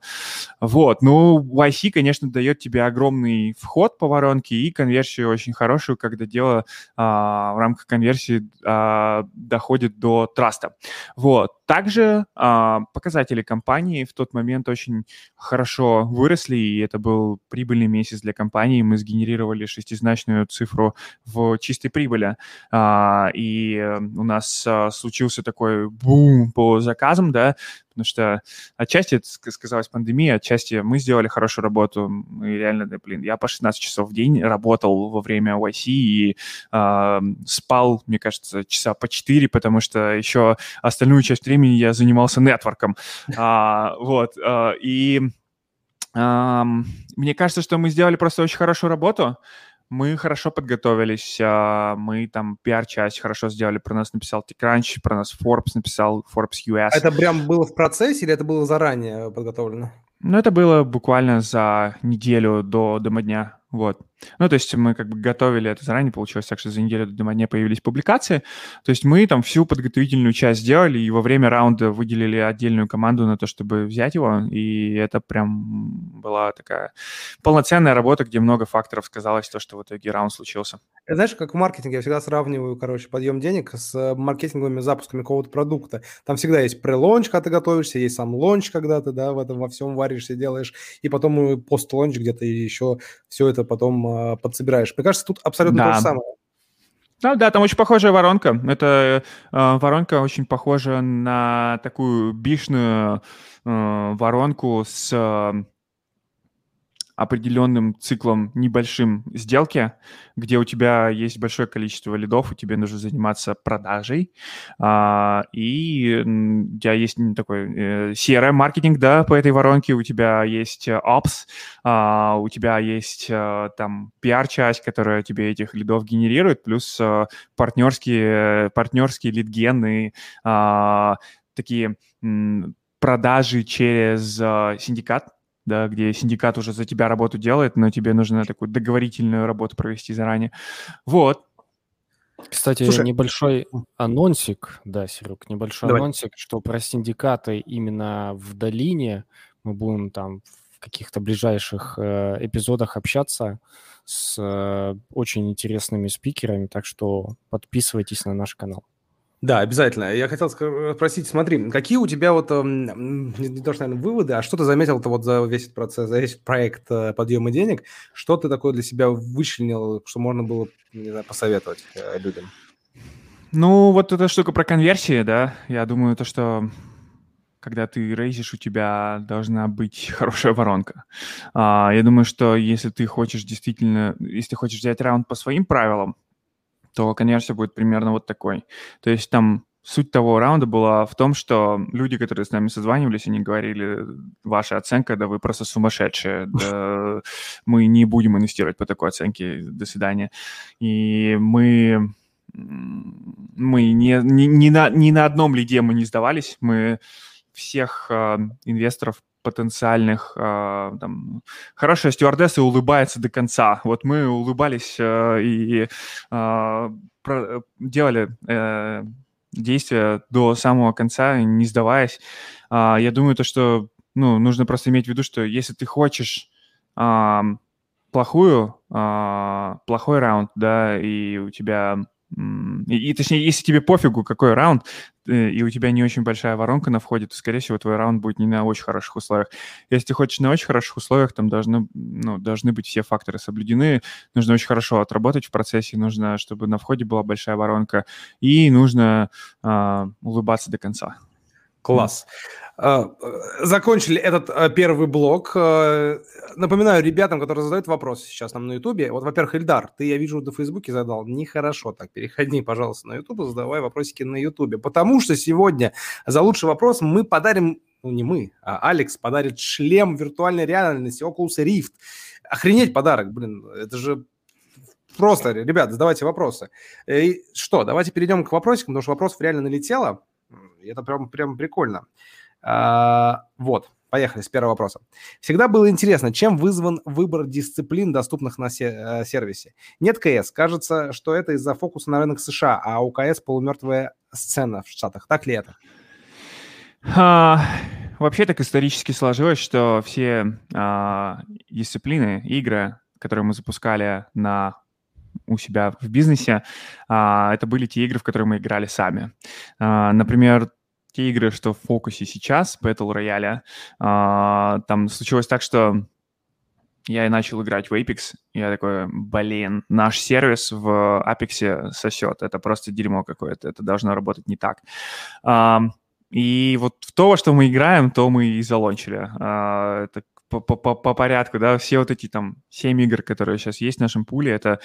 Вот. Ну, YC, конечно, дает тебе огромный вход по воронке и конверсию очень хорошую, когда дело а, в рамках конверсии а, доходит до траста. Вот. Также а, показатели компании в тот момент очень хорошо выросли, и это был прибыльный месяц для компании. Мы сгенерировали шестизначную цифру в чистой прибыли. А, и у нас а, случился такой бум по заказам, да, потому что отчасти это сказалась пандемия, отчасти мы сделали хорошую работу. Мы реально, да, блин, я по 16 часов в день работал во время YC и э, спал, мне кажется, часа по 4, потому что еще остальную часть времени я занимался нетворком. А, вот, а, и мне кажется, что мы сделали просто очень хорошую работу. Мы хорошо подготовились, а, мы там пиар-часть хорошо сделали, про нас написал TechCrunch, про нас Forbes написал, Forbes US. Это прям было в процессе или это было заранее подготовлено? Ну, это было буквально за неделю до дня. Вот. Ну, то есть мы как бы готовили это заранее, получилось так, что за неделю до дня появились публикации. То есть мы там всю подготовительную часть сделали, и во время раунда выделили отдельную команду на то, чтобы взять его, и это прям была такая полноценная работа, где много факторов сказалось то, что в итоге раунд случился. Знаешь, как в маркетинге, я всегда сравниваю, короче, подъем денег с маркетинговыми запусками какого-то продукта. Там всегда есть прелонч, когда ты готовишься, есть сам лонч, когда ты, да, в этом во всем варишься, делаешь, и потом пост-лонч где-то еще все это потом э, подсобираешь. Мне кажется, тут абсолютно да. то же самое. Да, да, там очень похожая воронка. Это э, воронка очень похожа на такую бишную э, воронку с э, определенным циклом небольшим сделки, где у тебя есть большое количество лидов, и тебе нужно заниматься продажей, а, и у тебя есть такой э, CRM-маркетинг, да, по этой воронке, у тебя есть э, Ops, а, у тебя есть а, там PR-часть, которая тебе этих лидов генерирует, плюс партнерские, партнерские лид-гены, а, такие продажи через синдикат, да, где синдикат уже за тебя работу делает, но тебе нужно такую договорительную работу провести заранее. Вот. Кстати, Слушай, небольшой анонсик, да, Серег, небольшой давай. анонсик, что про синдикаты именно в долине мы будем там в каких-то ближайших э, эпизодах общаться с э, очень интересными спикерами, так что подписывайтесь на наш канал. Да, обязательно. Я хотел спросить, смотри, какие у тебя вот, эм, не, не то что, наверное, выводы, а что ты заметил-то вот за весь этот процесс, за весь проект э, подъема денег, что ты такое для себя вычленил, что можно было, не знаю, посоветовать э, людям? Ну, вот эта штука про конверсии, да, я думаю, то, что когда ты рейзишь, у тебя должна быть хорошая воронка. А, я думаю, что если ты хочешь действительно, если ты хочешь взять раунд по своим правилам, то конверсия будет примерно вот такой. То есть там суть того раунда была в том, что люди, которые с нами созванивались, они говорили, ваша оценка, да вы просто сумасшедшие, да мы не будем инвестировать по такой оценке, до свидания. И мы мы не, не, не, на, ни на одном лиде мы не сдавались, мы всех э, инвесторов потенциальных, э, там, хорошая стюардесса улыбается до конца. Вот мы улыбались э, и э, про, делали э, действия до самого конца, не сдаваясь. Э, я думаю, то, что ну, нужно просто иметь в виду, что если ты хочешь э, плохую, э, плохой раунд, да, и у тебя и, и точнее, если тебе пофигу, какой раунд, э, и у тебя не очень большая воронка на входе, то, скорее всего, твой раунд будет не на очень хороших условиях. Если ты хочешь на очень хороших условиях, там должны, ну, должны быть все факторы соблюдены, нужно очень хорошо отработать в процессе, нужно, чтобы на входе была большая воронка, и нужно э, улыбаться до конца. Класс. А, э, закончили этот э, первый блок. Э, напоминаю ребятам, которые задают вопросы сейчас нам на Ютубе. Вот, во-первых, Ильдар, ты, я вижу, до Фейсбуке задал. Нехорошо так. Переходи, пожалуйста, на Ютуб и задавай вопросики на Ютубе. Потому что сегодня за лучший вопрос мы подарим, ну не мы, а Алекс подарит шлем виртуальной реальности Oculus Rift. Охренеть подарок, блин, это же просто, ребят, задавайте вопросы. И что, давайте перейдем к вопросикам, потому что вопросов реально налетело. Это прям, прям прикольно. А, вот, поехали с первого вопроса. Всегда было интересно, чем вызван выбор дисциплин, доступных на э, сервисе. Нет КС. Кажется, что это из-за фокуса на рынок США, а у КС полумертвая сцена в Штатах. Так ли это? А, вообще так исторически сложилось, что все а, дисциплины, игры, которые мы запускали на у себя в бизнесе, а, это были те игры, в которые мы играли сами. А, например, те игры, что в фокусе сейчас, Battle Royale, а, там случилось так, что я и начал играть в Apex, я такой, блин, наш сервис в Apex сосет, это просто дерьмо какое-то, это должно работать не так. И вот в то, во что мы играем, то мы и залончили. По, по порядку, да, все вот эти там семь игр, которые сейчас есть в нашем пуле, это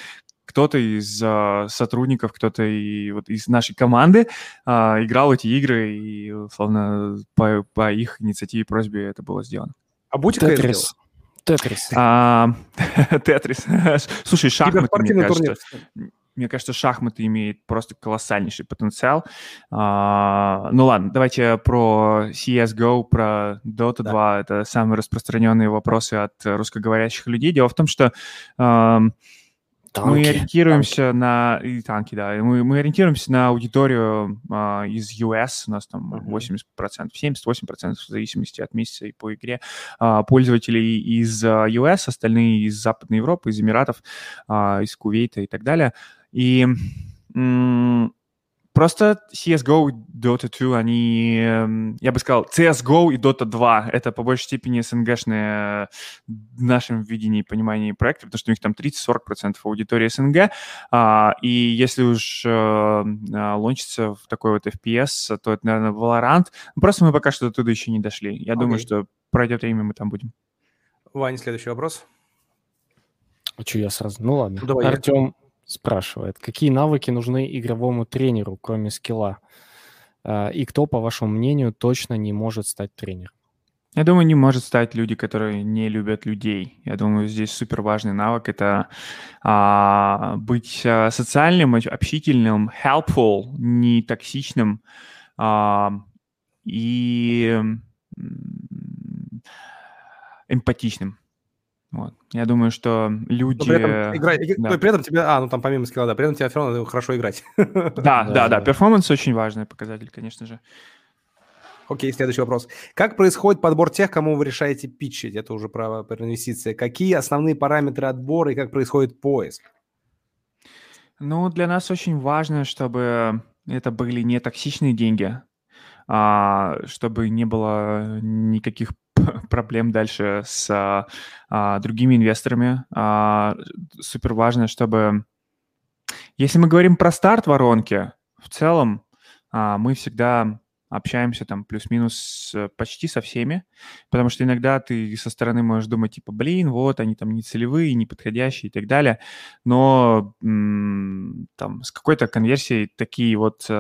кто-то из uh, сотрудников, кто-то и вот из нашей команды uh, играл эти игры, и, условно, по, по их инициативе, просьбе это было сделано. А будь Тетрис. Тетрис. А, Тетрис. Слушай, шахматы, мне кажется, мне кажется, шахматы имеют просто колоссальнейший потенциал. А, ну ладно, давайте про CSGO, про Dota да. 2. Это самые распространенные вопросы от русскоговорящих людей. Дело в том, что Танки, мы ориентируемся танки. на... И танки, да. Мы, мы ориентируемся на аудиторию а, из US. У нас там uh-huh. 80%, 70-80% в зависимости от месяца и по игре. А, пользователей из US, а, остальные из Западной Европы, из Эмиратов, а, из Кувейта и так далее. И м- Просто CSGO и Dota 2, они, эм, я бы сказал, CSGO и Dota 2 — это по большей степени СНГшные в нашем видении и понимании проекта, потому что у них там 30-40% аудитории СНГ, а, и если уж э, а, лончится в такой вот FPS, то это, наверное, Valorant. Просто мы пока что туда еще не дошли. Я okay. думаю, что пройдет время, мы там будем. Ваня, следующий вопрос. А что я сразу? Ну ладно. Давай, Артем, спрашивает, какие навыки нужны игровому тренеру, кроме скилла? А, и кто, по вашему мнению, точно не может стать тренером? Я думаю, не может стать люди, которые не любят людей. Я думаю, здесь супер важный навык это а, быть а, социальным, общительным, helpful, не токсичным а, и эмпатичным. Вот. Я думаю, что люди... Но при этом, играть, да. при этом тебе... А, ну там помимо скилла, да, при этом тебе все равно хорошо играть. Да, да, да. Перформанс очень важный показатель, конечно же. Окей, следующий вопрос. Как происходит подбор тех, кому вы решаете питчить? Это уже про, про инвестиции. Какие основные параметры отбора и как происходит поиск? Ну, для нас очень важно, чтобы это были не токсичные деньги, а, чтобы не было никаких проблем дальше с а, другими инвесторами. А, супер важно, чтобы... Если мы говорим про старт воронки, в целом а, мы всегда общаемся там плюс-минус почти со всеми, потому что иногда ты со стороны можешь думать, типа, блин, вот они там не целевые, не подходящие и так далее, но там с какой-то конверсией такие вот э,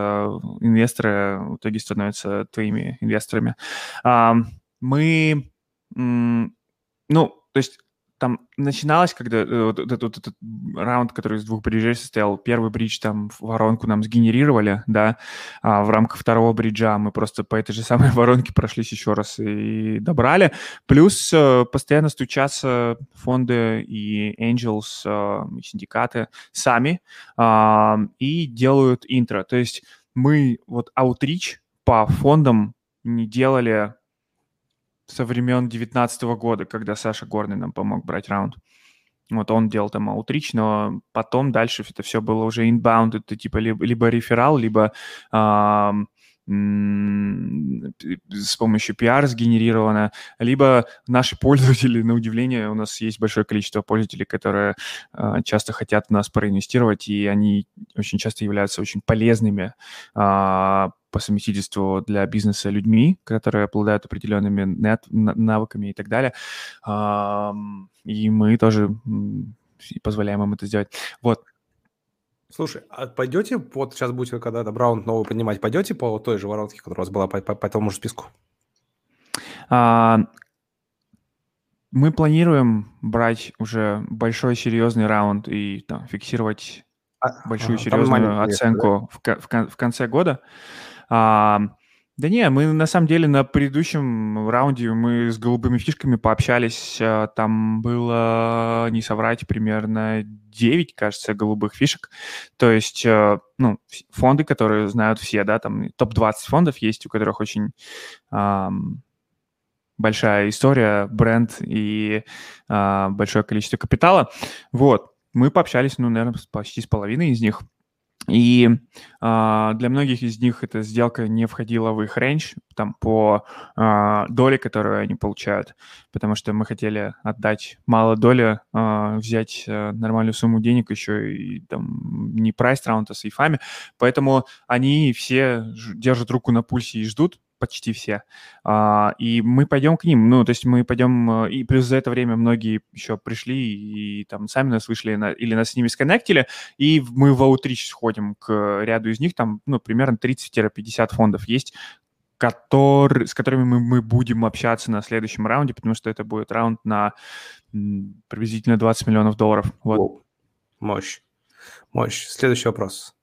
инвесторы в итоге становятся твоими инвесторами. А, мы, ну, то есть там начиналось, когда э, вот этот, вот этот раунд, который из двух бриджей состоял, первый бридж там воронку нам сгенерировали, да, а в рамках второго бриджа мы просто по этой же самой воронке прошлись еще раз и добрали. Плюс э, постоянно стучатся фонды и angels, э, и синдикаты сами э, и делают интро. То есть мы вот outreach по фондам не делали со времен 2019 года, когда Саша Горный нам помог брать раунд. Вот он делал там аутрич, но потом дальше это все было уже inbound, это типа либо, либо реферал, либо э, с помощью PR сгенерировано, либо наши пользователи, на удивление, у нас есть большое количество пользователей, которые э, часто хотят в нас проинвестировать, и они очень часто являются очень полезными э, по совместительству для бизнеса людьми, которые обладают определенными нет, навыками и так далее. И мы тоже позволяем им это сделать. Вот. Слушай, а пойдете, вот сейчас будете, когда раунд новый поднимать, пойдете по той же воронке, которая у вас была, по, по, по тому же списку? А, мы планируем брать уже большой серьезный раунд и там, фиксировать а, большую а, серьезную оценку да? в, в, в конце года. А, да не, мы на самом деле на предыдущем раунде мы с голубыми фишками пообщались. А, там было, не соврать, примерно 9, кажется, голубых фишек. То есть, а, ну, фонды, которые знают все, да, там топ-20 фондов есть, у которых очень эм, большая история, бренд и э, большое количество капитала. Вот, мы пообщались, ну, наверное, почти с половиной из них – и э, для многих из них эта сделка не входила в их range, там, по э, доле, которую они получают, потому что мы хотели отдать мало доли, э, взять э, нормальную сумму денег еще и там не priced round, а с ифами, поэтому они все держат руку на пульсе и ждут, почти все. А, и мы пойдем к ним, ну, то есть мы пойдем, э, и плюс за это время многие еще пришли и там сами нас вышли на, или нас с ними сконнектили, и мы в аутрич сходим к ряду из них, там, ну, примерно 30-50 фондов есть, который, с которыми мы, мы будем общаться на следующем раунде, потому что это будет раунд на приблизительно 20 миллионов долларов. Вот. Мощь. Мощь. Следующий вопрос.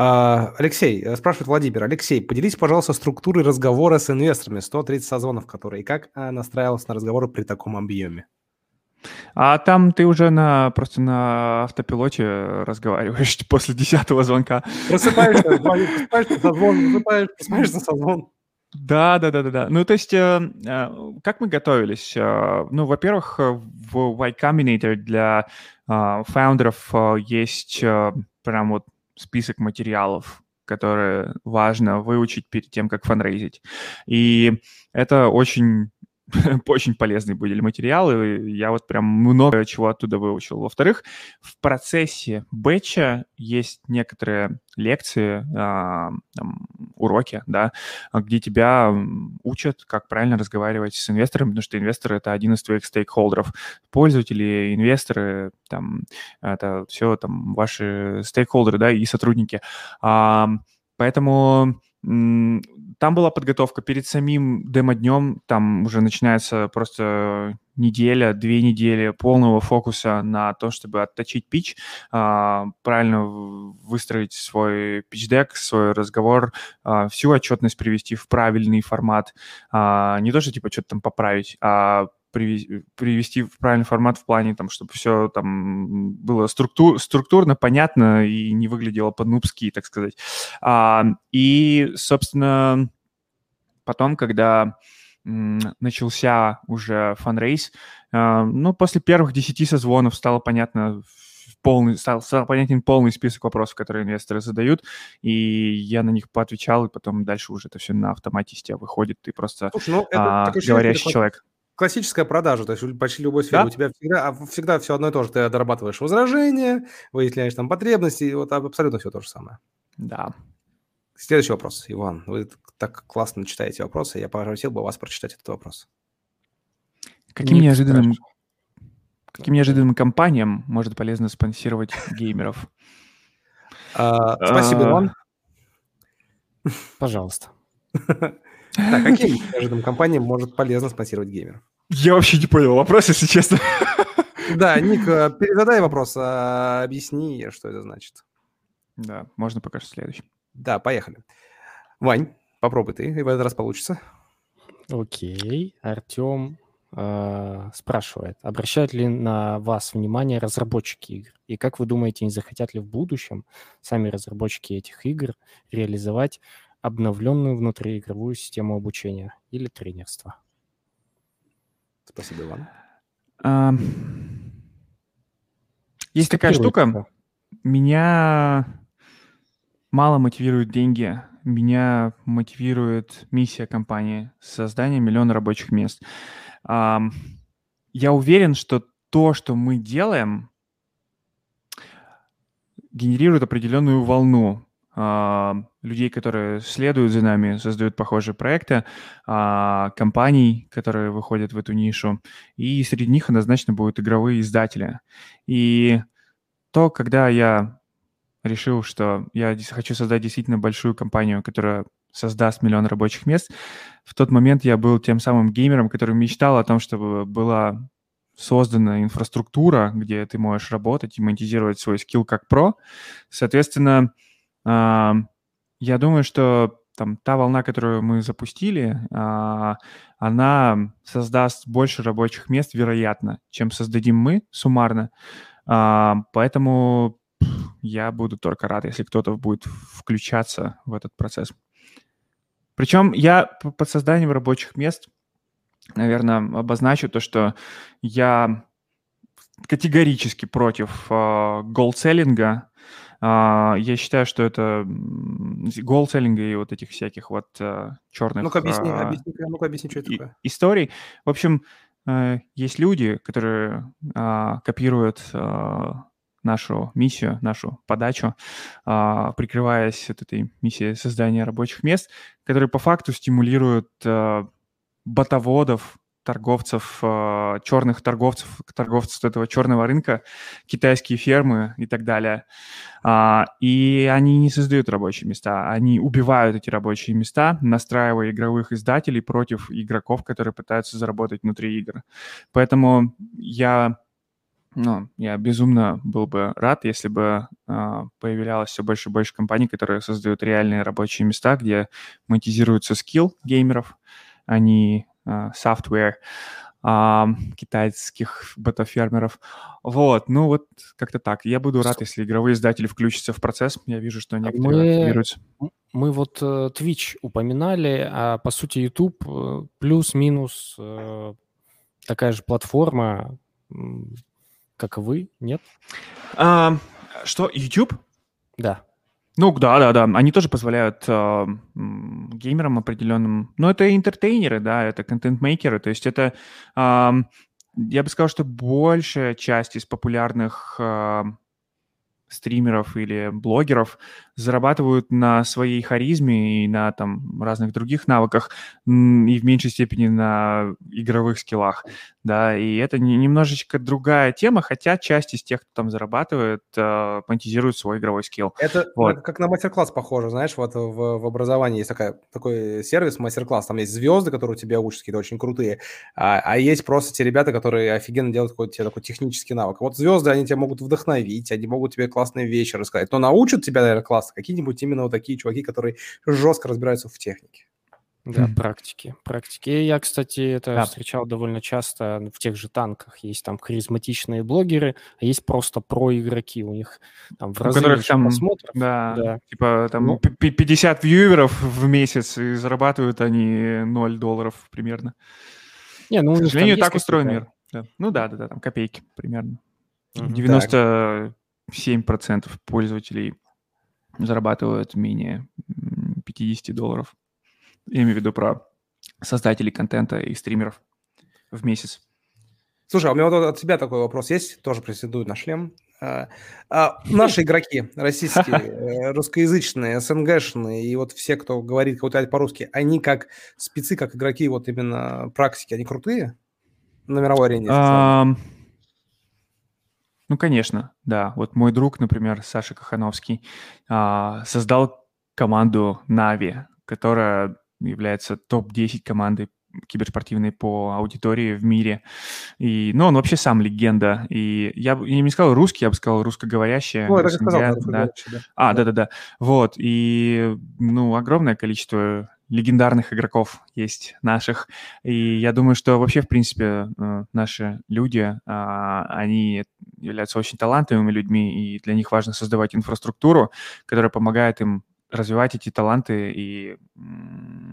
А, Алексей, э, спрашивает Владимир. Алексей, поделитесь, пожалуйста, структурой разговора с инвесторами, 130 созвонов которые, и как а, настраивался на разговоры при таком объеме? А там ты уже на просто на автопилоте разговариваешь после десятого звонка. Просыпаешься, просыпаешься, созвон, просыпаешь, просыпаешься, созвон. Да, да, да, да, да. Ну, то есть, э, э, как мы готовились? Э, ну, во-первых, в Y Combinator для э, фаундеров э, есть э, прям вот список материалов, которые важно выучить перед тем, как фанрейзить. И это очень очень полезные были материалы. Я вот прям много чего оттуда выучил. Во-вторых, в процессе бэтча есть некоторые лекции, а, там, уроки, да, где тебя учат, как правильно разговаривать с инвестором, потому что инвесторы — это один из твоих стейкхолдеров. Пользователи, инвесторы, там, это все там ваши стейкхолдеры, да, и сотрудники. А, поэтому там была подготовка перед самим демо-днем, там уже начинается просто неделя, две недели полного фокуса на то, чтобы отточить пич, а, правильно выстроить свой пич-дек, свой разговор, а, всю отчетность привести в правильный формат. А, не то, что типа что-то там поправить, а привести в правильный формат в плане, там, чтобы все там было структур, структурно, понятно и не выглядело по-нубски, так сказать. А, и, собственно, потом, когда начался уже фанрейс, а, ну, после первых десяти созвонов стало понятно, полный, стал, стал понятен полный список вопросов, которые инвесторы задают, и я на них поотвечал, и потом дальше уже это все на автомате с тебя выходит, ты просто Слушай, ну, это, а, говорящий человек классическая продажа, то есть почти любой сфере да? у тебя всегда, а, всегда все одно и то же. Ты дорабатываешь возражения, выясняешь там потребности, и вот абсолютно все то же самое. Да. Следующий вопрос, Иван. Вы так классно читаете вопросы, я попросил бы вас прочитать этот вопрос. Каким неожиданным, каким неожиданным компаниям может полезно спонсировать геймеров? А, спасибо, а. Иван. Пожалуйста. Так, каким неожиданным компаниям может полезно спонсировать геймеров? Я вообще не понял вопрос, если честно. Да, Ник, э, передай вопрос, а, объясни, что это значит. Да, можно пока что следующий. Да, поехали. Вань, попробуй ты, и в этот раз получится. Окей, Артем э, спрашивает, обращают ли на вас внимание разработчики игр? И как вы думаете, не захотят ли в будущем сами разработчики этих игр реализовать обновленную внутриигровую систему обучения или тренерства? Спасибо, Иван. А, Есть такая штука. Меня мало мотивируют деньги. Меня мотивирует миссия компании создание миллиона рабочих мест. Ам, Я уверен, что то, что мы делаем, генерирует определенную волну а, людей, которые следуют за нами, создают похожие проекты, а, компаний, которые выходят в эту нишу, и среди них однозначно будут игровые издатели. И то, когда я решил, что я хочу создать действительно большую компанию, которая создаст миллион рабочих мест, в тот момент я был тем самым геймером, который мечтал о том, чтобы была создана инфраструктура, где ты можешь работать и монетизировать свой скилл как про. Соответственно, а, я думаю, что там та волна, которую мы запустили, а, она создаст больше рабочих мест, вероятно, чем создадим мы суммарно. А, Поэтому я буду только рад, если кто-то будет включаться в этот процесс. Причем я под созданием рабочих мест, наверное, обозначу то, что я категорически против э, голдселлинга. А, Я считаю, что это голдселлинга и вот этих всяких вот э, черных Ну-ка объясни, а, объясни, ну-ка объясни, что это такое. историй. В общем, э, есть люди, которые а, копируют а, нашу миссию, нашу подачу, прикрываясь вот этой миссией создания рабочих мест, которые по факту стимулируют ботоводов, торговцев, а, черных торговцев, торговцев этого черного рынка, китайские фермы и так далее. А, И они не создают рабочие места, они убивают эти рабочие места, настраивая игровых издателей против игроков, которые пытаются заработать внутри игр. Поэтому я, ну, я безумно был бы рад, если бы а, появлялось все больше и больше компаний, которые создают реальные рабочие места, где монетизируется скилл геймеров, а, software а, китайских ботофермеров. Вот, ну вот как-то так. Я буду рад, если игровые издатели включатся в процесс. Я вижу, что некоторые Мы- активируются. Мы вот э, Twitch упоминали, а по сути YouTube э, плюс-минус э, такая же платформа, как и вы, нет? А, что, YouTube? Да. Ну, да, да, да. Они тоже позволяют м, геймерам определенным... Ну, это интертейнеры, да, это контент-мейкеры. То есть это, ам, я бы сказал, что большая часть из популярных ам, стримеров или блогеров зарабатывают на своей харизме и на там разных других навыках, и в меньшей степени на игровых скиллах, да, и это не- немножечко другая тема, хотя часть из тех, кто там зарабатывает, а, монетизирует свой игровой скилл. Это Вот. как на мастер-класс похоже, знаешь, вот в, в образовании есть такая, такой сервис, мастер-класс, там есть звезды, которые у тебя учат, какие-то очень крутые, а, а есть просто те ребята, которые офигенно делают какой-то тебе такой технический навык. Вот звезды, они тебя могут вдохновить, они могут тебе классные вещи рассказать, но научат тебя, наверное, классно какие-нибудь именно вот такие чуваки, которые жестко разбираются в технике. Да, Мгм. практики. Практики. Я, кстати, это Да. встречал довольно часто в тех же танках. Есть там харизматичные блогеры, а есть просто про-игроки. У них там в У разы которых там, просмотров. Да, Да. типа там Ну. п- п- 50 вьюверов в месяц, и зарабатывают они 0 долларов примерно. Не, ну К сожалению, так устроен мир. Да. Ну да, да, да, там копейки примерно. Мгм. 97% пользователей зарабатывают менее м, 50 долларов. Я имею в виду про создателей контента и стримеров в месяц. Слушай, а у меня вот от тебя такой вопрос есть, тоже претендует на шлем. А, а наши игроки российские, э, русскоязычные, СНГшные и вот все, кто говорит какой-то по-русски, они как спецы, как игроки вот именно практики, они крутые на мировой арене? Ну, конечно, да. Вот мой друг, например, Саша Кахановский, а, создал команду Нави, которая является топ-10 командой киберспортивной по аудитории в мире. И, ну, он вообще сам легенда. И я, я не сказал русский, я бы сказал русскоговорящий. Ну, это сказал, да. да. А, да-да-да. Вот. И, ну, огромное количество легендарных игроков есть наших. И я думаю, что вообще, в принципе, э, наши люди, а, они являются очень талантливыми людьми, и для них важно создавать инфраструктуру, которая помогает им развивать эти таланты и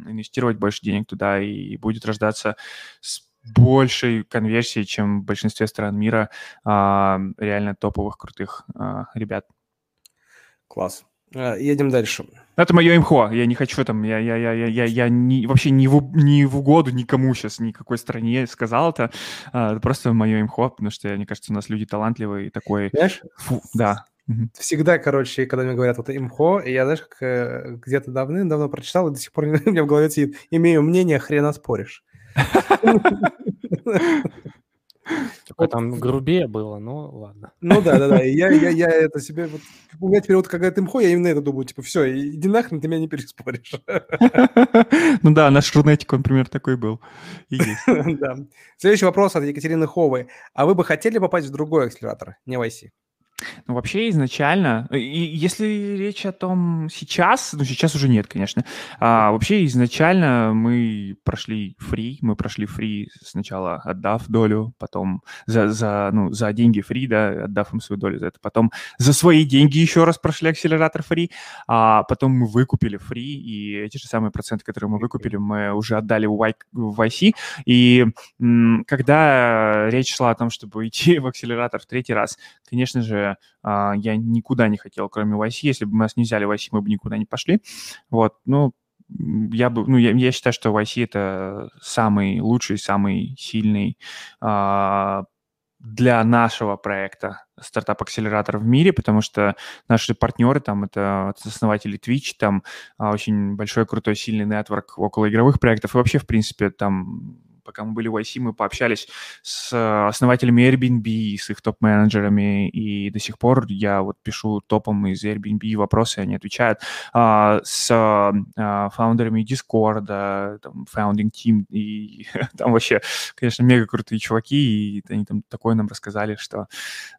инвестировать больше денег туда, и будет рождаться с большей конверсией, чем в большинстве стран мира а, реально топовых крутых а, ребят. Класс. А, едем дальше. Это мое имхо. Я не хочу там, я, я, я, я, я, я не, вообще не в, не в угоду никому сейчас, никакой стране сказал это. А, просто мое имхо, потому что, мне кажется, у нас люди талантливые и такой... Знаешь? Фу, да. Всегда, короче, когда мне говорят вот имхо, я, знаешь, как э, где-то давным-давно прочитал, и до сих пор у меня в голове сидит, имею мнение, хрена споришь. Только там грубее было, но ладно. Ну да, да, да. Я, я, я это себе... Вот, у меня теперь вот когда имхо, я именно это думаю, типа, все, иди нахрен, ты меня не переспоришь. Ну да, наш Рунетик, он, например, такой был. Да. Следующий вопрос от Екатерины Ховой. А вы бы хотели попасть в другой акселератор, не в IC? Ну, вообще изначально, и если речь о том сейчас, ну, сейчас уже нет, конечно, а вообще изначально мы прошли фри, мы прошли фри сначала отдав долю, потом за, за, ну, за деньги фри, да, отдав им свою долю за это, потом за свои деньги еще раз прошли акселератор фри, а потом мы выкупили фри, и эти же самые проценты, которые мы выкупили, мы уже отдали в, y, в IC, и м, когда речь шла о том, чтобы идти в акселератор в третий раз, конечно же, а, я никуда не хотел, кроме YC. Если бы нас не взяли YC, мы бы никуда не пошли. Вот, ну, я бы, ну, я, я считаю, что YC это самый лучший, самый сильный а, для нашего проекта стартап-акселератор в мире, потому что наши партнеры там, это основатели Twitch, там а, очень большой, крутой, сильный нетворк около игровых проектов, и вообще, в принципе, там пока мы были в IC, мы пообщались с основателями Airbnb, с их топ-менеджерами, и до сих пор я вот пишу топом из Airbnb вопросы, они отвечают, а, с а, фаундерами Discord, там, founding team, и там вообще, конечно, мега крутые чуваки, и они там такое нам рассказали, что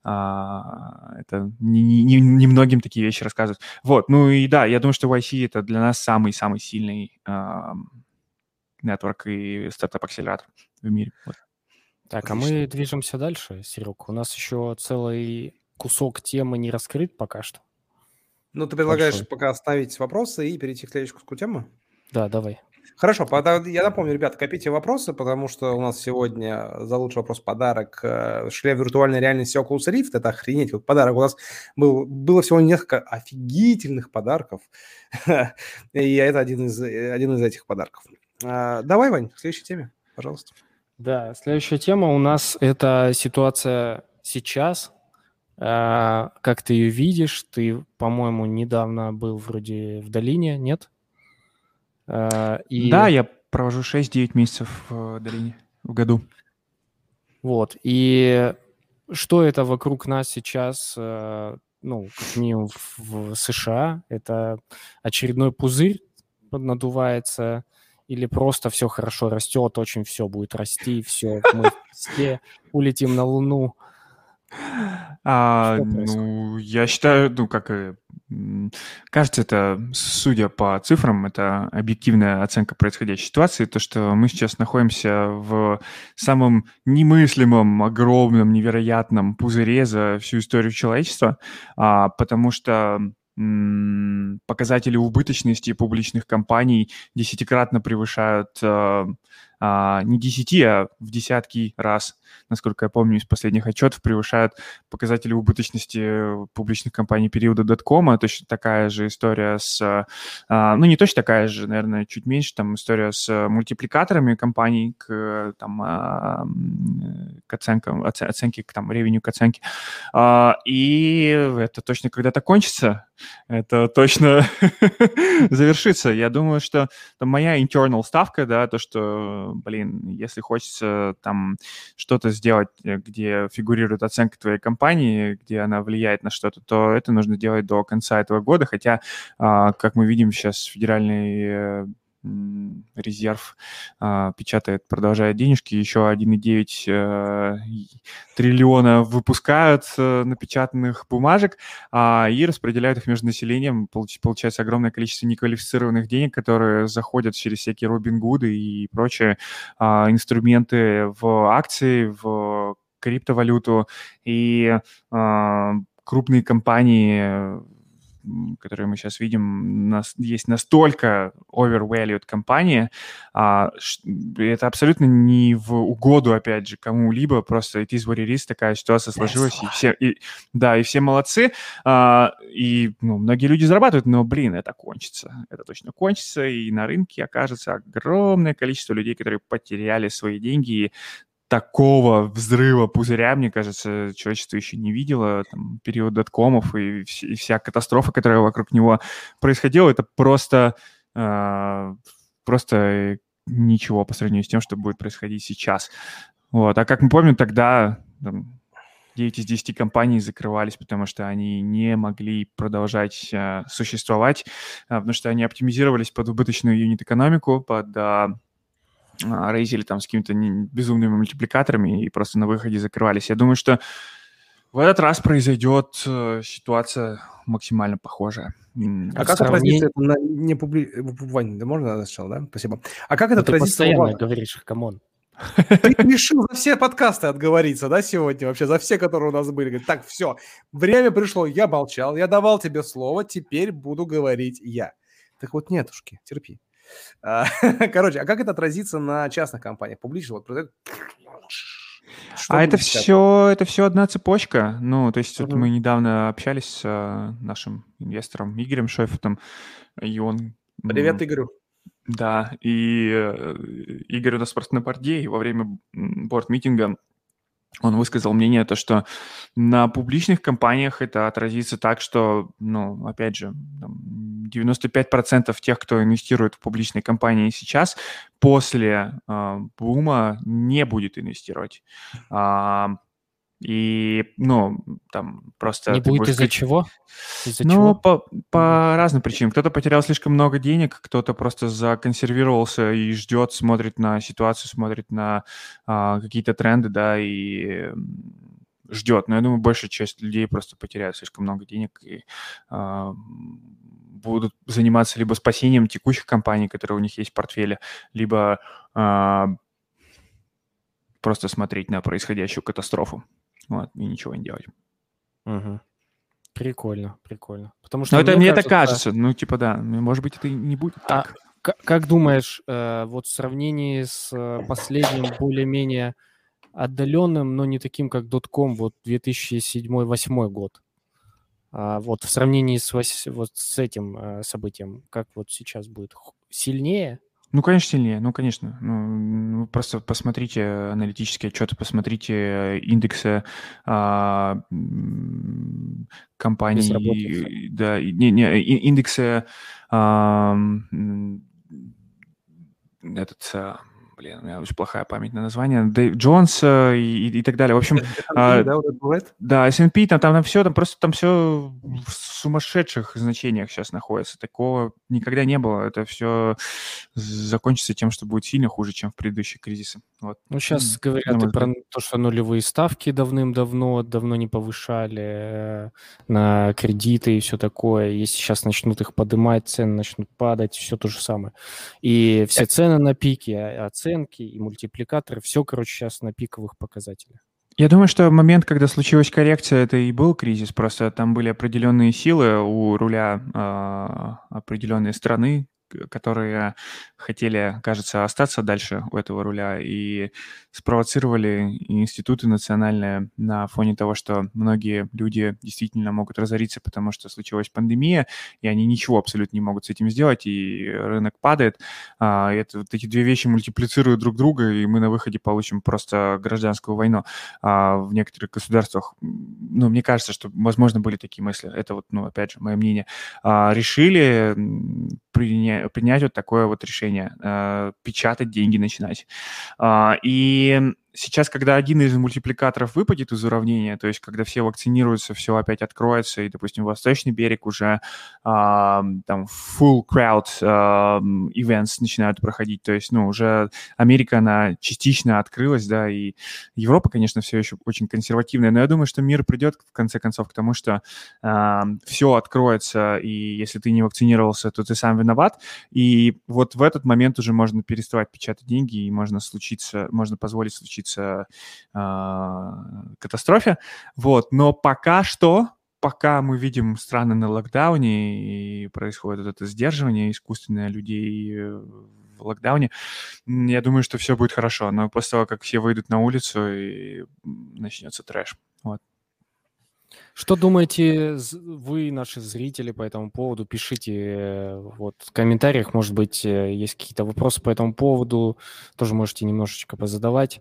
а, это немногим не, не, не такие вещи рассказывают. Вот, ну и да, я думаю, что YC это для нас самый-самый сильный а, Network и стартап-акселератор в мире. Вот. Так, Отлично. а мы движемся дальше, Серег. У нас еще целый кусок темы не раскрыт пока что. Ну, ты предлагаешь Большой. пока оставить вопросы и перейти к следующему куску темы? Да, давай. Хорошо, я напомню, ребята, копите вопросы, потому что у нас сегодня за лучший вопрос подарок э, шлем виртуальной реальности Oculus Rift. Это охренеть, как подарок. У нас был, было всего несколько офигительных подарков, и это один из, один из этих подарков. А, давай, Вань, к следующей теме, пожалуйста. Да, следующая тема у нас это ситуация сейчас. А, как ты ее видишь? Ты, по-моему, недавно был вроде в долине, нет? А, и... Да, я провожу 6-9 месяцев в долине в году. Вот, и что это вокруг нас сейчас, ну, как минимум в США, это очередной пузырь надувается, или просто все хорошо растет, очень все будет расти, все, мы все улетим на Луну. А, ну, я считаю, ну, как кажется, это, судя по цифрам, это объективная оценка происходящей ситуации, то, что мы сейчас находимся в самом немыслимом, огромном, невероятном пузыре за всю историю человечества, а, потому что показатели убыточности публичных компаний десятикратно превышают э, а, не 10, а в десятки раз, насколько я помню, из последних отчетов превышают показатели убыточности публичных компаний периода доткома. Точно такая же история с... А, ну, не точно такая же, наверное, чуть меньше, там история с мультипликаторами компаний к, там, а, к оценкам, оценке, к там, ревеню к оценке. А, и это точно когда-то кончится, это точно завершится. Я думаю, что моя internal ставка, да, то, что блин, если хочется там что-то сделать, э, где фигурирует оценка твоей компании, где она влияет на что-то, то это нужно делать до конца этого года, хотя, а, как мы видим сейчас, федеральный э, резерв а, печатает, продолжает денежки, еще 1,9 э, триллиона выпускают э, напечатанных бумажек а, и распределяют их между населением. Получается огромное количество неквалифицированных денег, которые заходят через всякие Робин Гуды и прочие а, инструменты в акции, в криптовалюту, и крупные компании которые мы сейчас видим, нас, есть настолько overvalued компания, а, это абсолютно не в угоду, опять же, кому-либо, просто it is what it is, такая ситуация сложилась, и все, и, да, и все молодцы, а, и ну, многие люди зарабатывают, но, блин, это кончится, это точно кончится, и на рынке окажется огромное количество людей, которые потеряли свои деньги, и такого взрыва пузыря, мне кажется, человечество еще не видело. Там, период доткомов и, и вся катастрофа, которая вокруг него происходила, это просто, э, просто ничего по сравнению с тем, что будет происходить сейчас. Вот. А как мы помним, тогда там, 9 из 10 компаний закрывались, потому что они не могли продолжать э, существовать, э, потому что они оптимизировались под убыточную юнит-экономику, под э, а, рейзили там с какими-то безумными мультипликаторами и просто на выходе закрывались. Я думаю, что в этот раз произойдет э, ситуация максимально похожая. А как отразится это на не публи... Вань, да можно сначала, да? Спасибо. А как это ну, отразится ты постоянно говоришь, come on. Ты решил за все подкасты отговориться, да, сегодня вообще, за все, которые у нас были. Говорит, так, все, время пришло, я молчал, я давал тебе слово, теперь буду говорить я. Так вот, нетушки, терпи. А, короче, а как это отразится на частных компаниях? Публично вот продают... а это все, это все одна цепочка. Ну, то есть вот мы недавно общались с uh, нашим инвестором Игорем Шойфетом, и он... Привет, Игорю. Да, и э, Игорь у нас просто на борде, и во время борт-митинга он высказал мнение, то, что на публичных компаниях это отразится так, что, ну, опять же, 95% тех, кто инвестирует в публичные компании сейчас, после э, бума не будет инвестировать. А, и, ну, там просто... Не будет из-за чего? Из-за ну, чего? по, по разным причинам. Кто-то потерял слишком много денег, кто-то просто законсервировался и ждет, смотрит на ситуацию, смотрит на а, какие-то тренды, да, и ждет. Но я думаю, большая часть людей просто потеряют слишком много денег и а, будут заниматься либо спасением текущих компаний, которые у них есть в портфеле, либо а, просто смотреть на происходящую катастрофу вот, и ничего не делать. Угу. Прикольно, прикольно. Потому что Но это мне кажется, это кажется, ну типа да, может быть это не будет а так. Как думаешь, э, вот в сравнении с э, последним более-менее отдаленным, но не таким, как Дотком, вот 2007-2008 год, а вот в сравнении с, вот с этим э, событием, как вот сейчас будет? Сильнее ну, конечно, сильнее. Ну, конечно. Ну, ну просто посмотрите аналитические отчеты, посмотрите индексы а, компаний. Да, не, не, индексы а, этот блин, у меня очень плохая память на название, Дэйв Джонс э, и, и, так далее. В общем, S&P, а, да, вот бывает? Да, S&P, там, там, там все, там просто там все в сумасшедших значениях сейчас находится. Такого никогда не было. Это все закончится тем, что будет сильно хуже, чем в предыдущие кризисы. Вот. Ну, сейчас говорят и про то, что нулевые ставки давным-давно давно не повышали э, на кредиты и все такое. Если сейчас начнут их поднимать, цены начнут падать, все то же самое. И все цены на пике, а оценки и мультипликаторы. Все, короче, сейчас на пиковых показателях. Я думаю, что момент, когда случилась коррекция, это и был кризис. Просто там были определенные силы у руля э, определенной страны, которые хотели, кажется, остаться дальше у этого руля и спровоцировали институты национальные на фоне того, что многие люди действительно могут разориться, потому что случилась пандемия, и они ничего абсолютно не могут с этим сделать, и рынок падает. А, это, вот эти две вещи мультиплицируют друг друга, и мы на выходе получим просто гражданскую войну. А в некоторых государствах, ну, мне кажется, что, возможно, были такие мысли. Это вот, ну, опять же, мое мнение. А, решили принять, принять вот такое вот решение, э, печатать деньги начинать. Э, и сейчас, когда один из мультипликаторов выпадет из уравнения, то есть когда все вакцинируются, все опять откроется, и, допустим, Восточный берег уже э, там full crowd э, events начинают проходить, то есть, ну, уже Америка, она частично открылась, да, и Европа, конечно, все еще очень консервативная, но я думаю, что мир придет, в конце концов, к тому, что э, все откроется, и если ты не вакцинировался, то ты сам виноват, и вот в этот момент уже можно переставать печатать деньги, и можно случиться, можно позволить случиться э, катастрофе, вот, но пока что пока мы видим страны на локдауне и происходит это сдерживание искусственное людей э, в локдауне, я думаю, что все будет хорошо. Но после того, как все выйдут на улицу, и начнется трэш. Вот. Что думаете вы, наши зрители, по этому поводу? Пишите э, вот в комментариях, может быть, э, есть какие-то вопросы по этому поводу, тоже можете немножечко позадавать.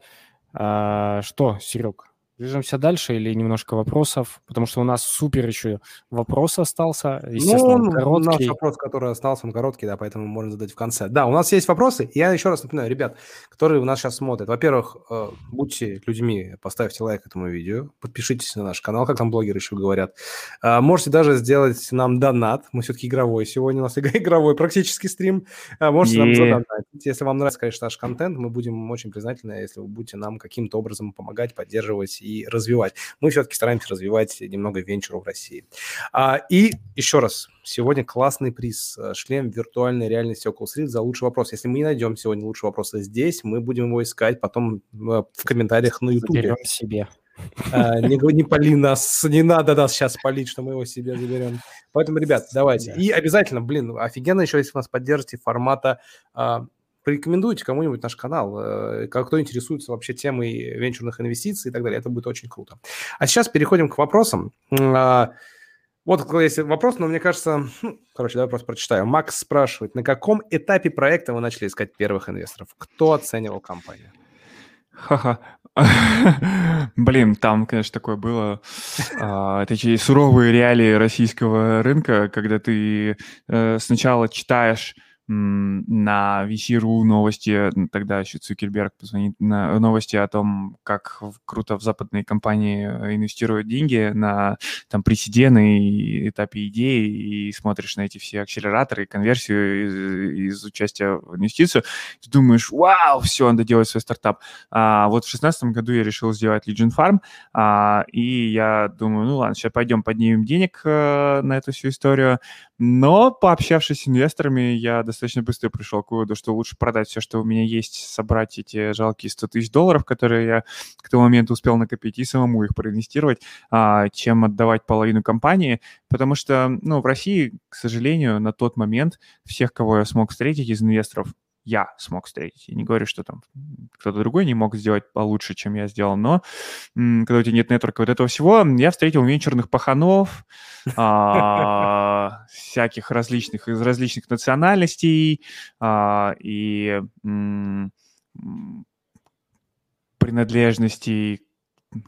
А, что, Серег, Движемся дальше или немножко вопросов? Потому что у нас супер еще вопрос остался. Естественно, ну, короткий. Наш вопрос, который остался, он короткий, да, поэтому можно задать в конце. Да, у нас есть вопросы. Я еще раз напоминаю, ребят, которые у нас сейчас смотрят. Во-первых, э, будьте людьми, поставьте лайк этому видео, подпишитесь на наш канал, как там блогеры еще говорят. Э, можете даже сделать нам донат. Мы все-таки игровой сегодня, у нас игровой практически стрим. Э, можете нам задонатить. Если вам нравится, конечно, наш контент, мы будем очень признательны, если вы будете нам каким-то образом помогать, поддерживать и развивать. Мы все-таки стараемся развивать немного венчуров в России. А, и еще раз, сегодня классный приз. Э, шлем виртуальной реальности Oculus Rift за лучший вопрос. Если мы не найдем сегодня лучший вопрос здесь, мы будем его искать потом э, в комментариях на YouTube. Заберем себе. А, не, не пали нас, не надо нас сейчас палить, что мы его себе заберем. Поэтому, ребят, давайте. И обязательно, блин, офигенно еще, если вы нас поддержите формата а, порекомендуйте кому-нибудь наш канал, э, кто интересуется вообще темой венчурных инвестиций и так далее. Это будет очень круто. А сейчас переходим к вопросам. А, вот есть вопрос, но мне кажется... Ну, короче, давай просто прочитаю. Макс спрашивает, на каком этапе проекта вы начали искать первых инвесторов? Кто оценивал компанию? Ха-ха. Блин, там, конечно, такое было. А, такие суровые реалии российского рынка, когда ты э, сначала читаешь на VC.ru новости, тогда еще Цукерберг позвонит, на новости о том, как круто в западные компании инвестируют деньги на там преседенный этапе идеи, и смотришь на эти все акселераторы конверсию из, из участия в инвестицию, ты думаешь, вау, все, надо делать свой стартап. А вот в шестнадцатом году я решил сделать Legion Farm, а, и я думаю, ну ладно, сейчас пойдем поднимем денег а, на эту всю историю, но пообщавшись с инвесторами, я достаточно быстро пришел к выводу, что лучше продать все, что у меня есть, собрать эти жалкие 100 тысяч долларов, которые я к тому моменту успел накопить, и самому их проинвестировать, а, чем отдавать половину компании, потому что, ну, в России, к сожалению, на тот момент всех, кого я смог встретить из инвесторов, я смог встретить. Я не говорю, что там кто-то другой не мог сделать получше, чем я сделал, но когда у тебя нет нетворка вот этого всего, я встретил венчурных паханов, а, всяких различных, из различных национальностей а, и принадлежностей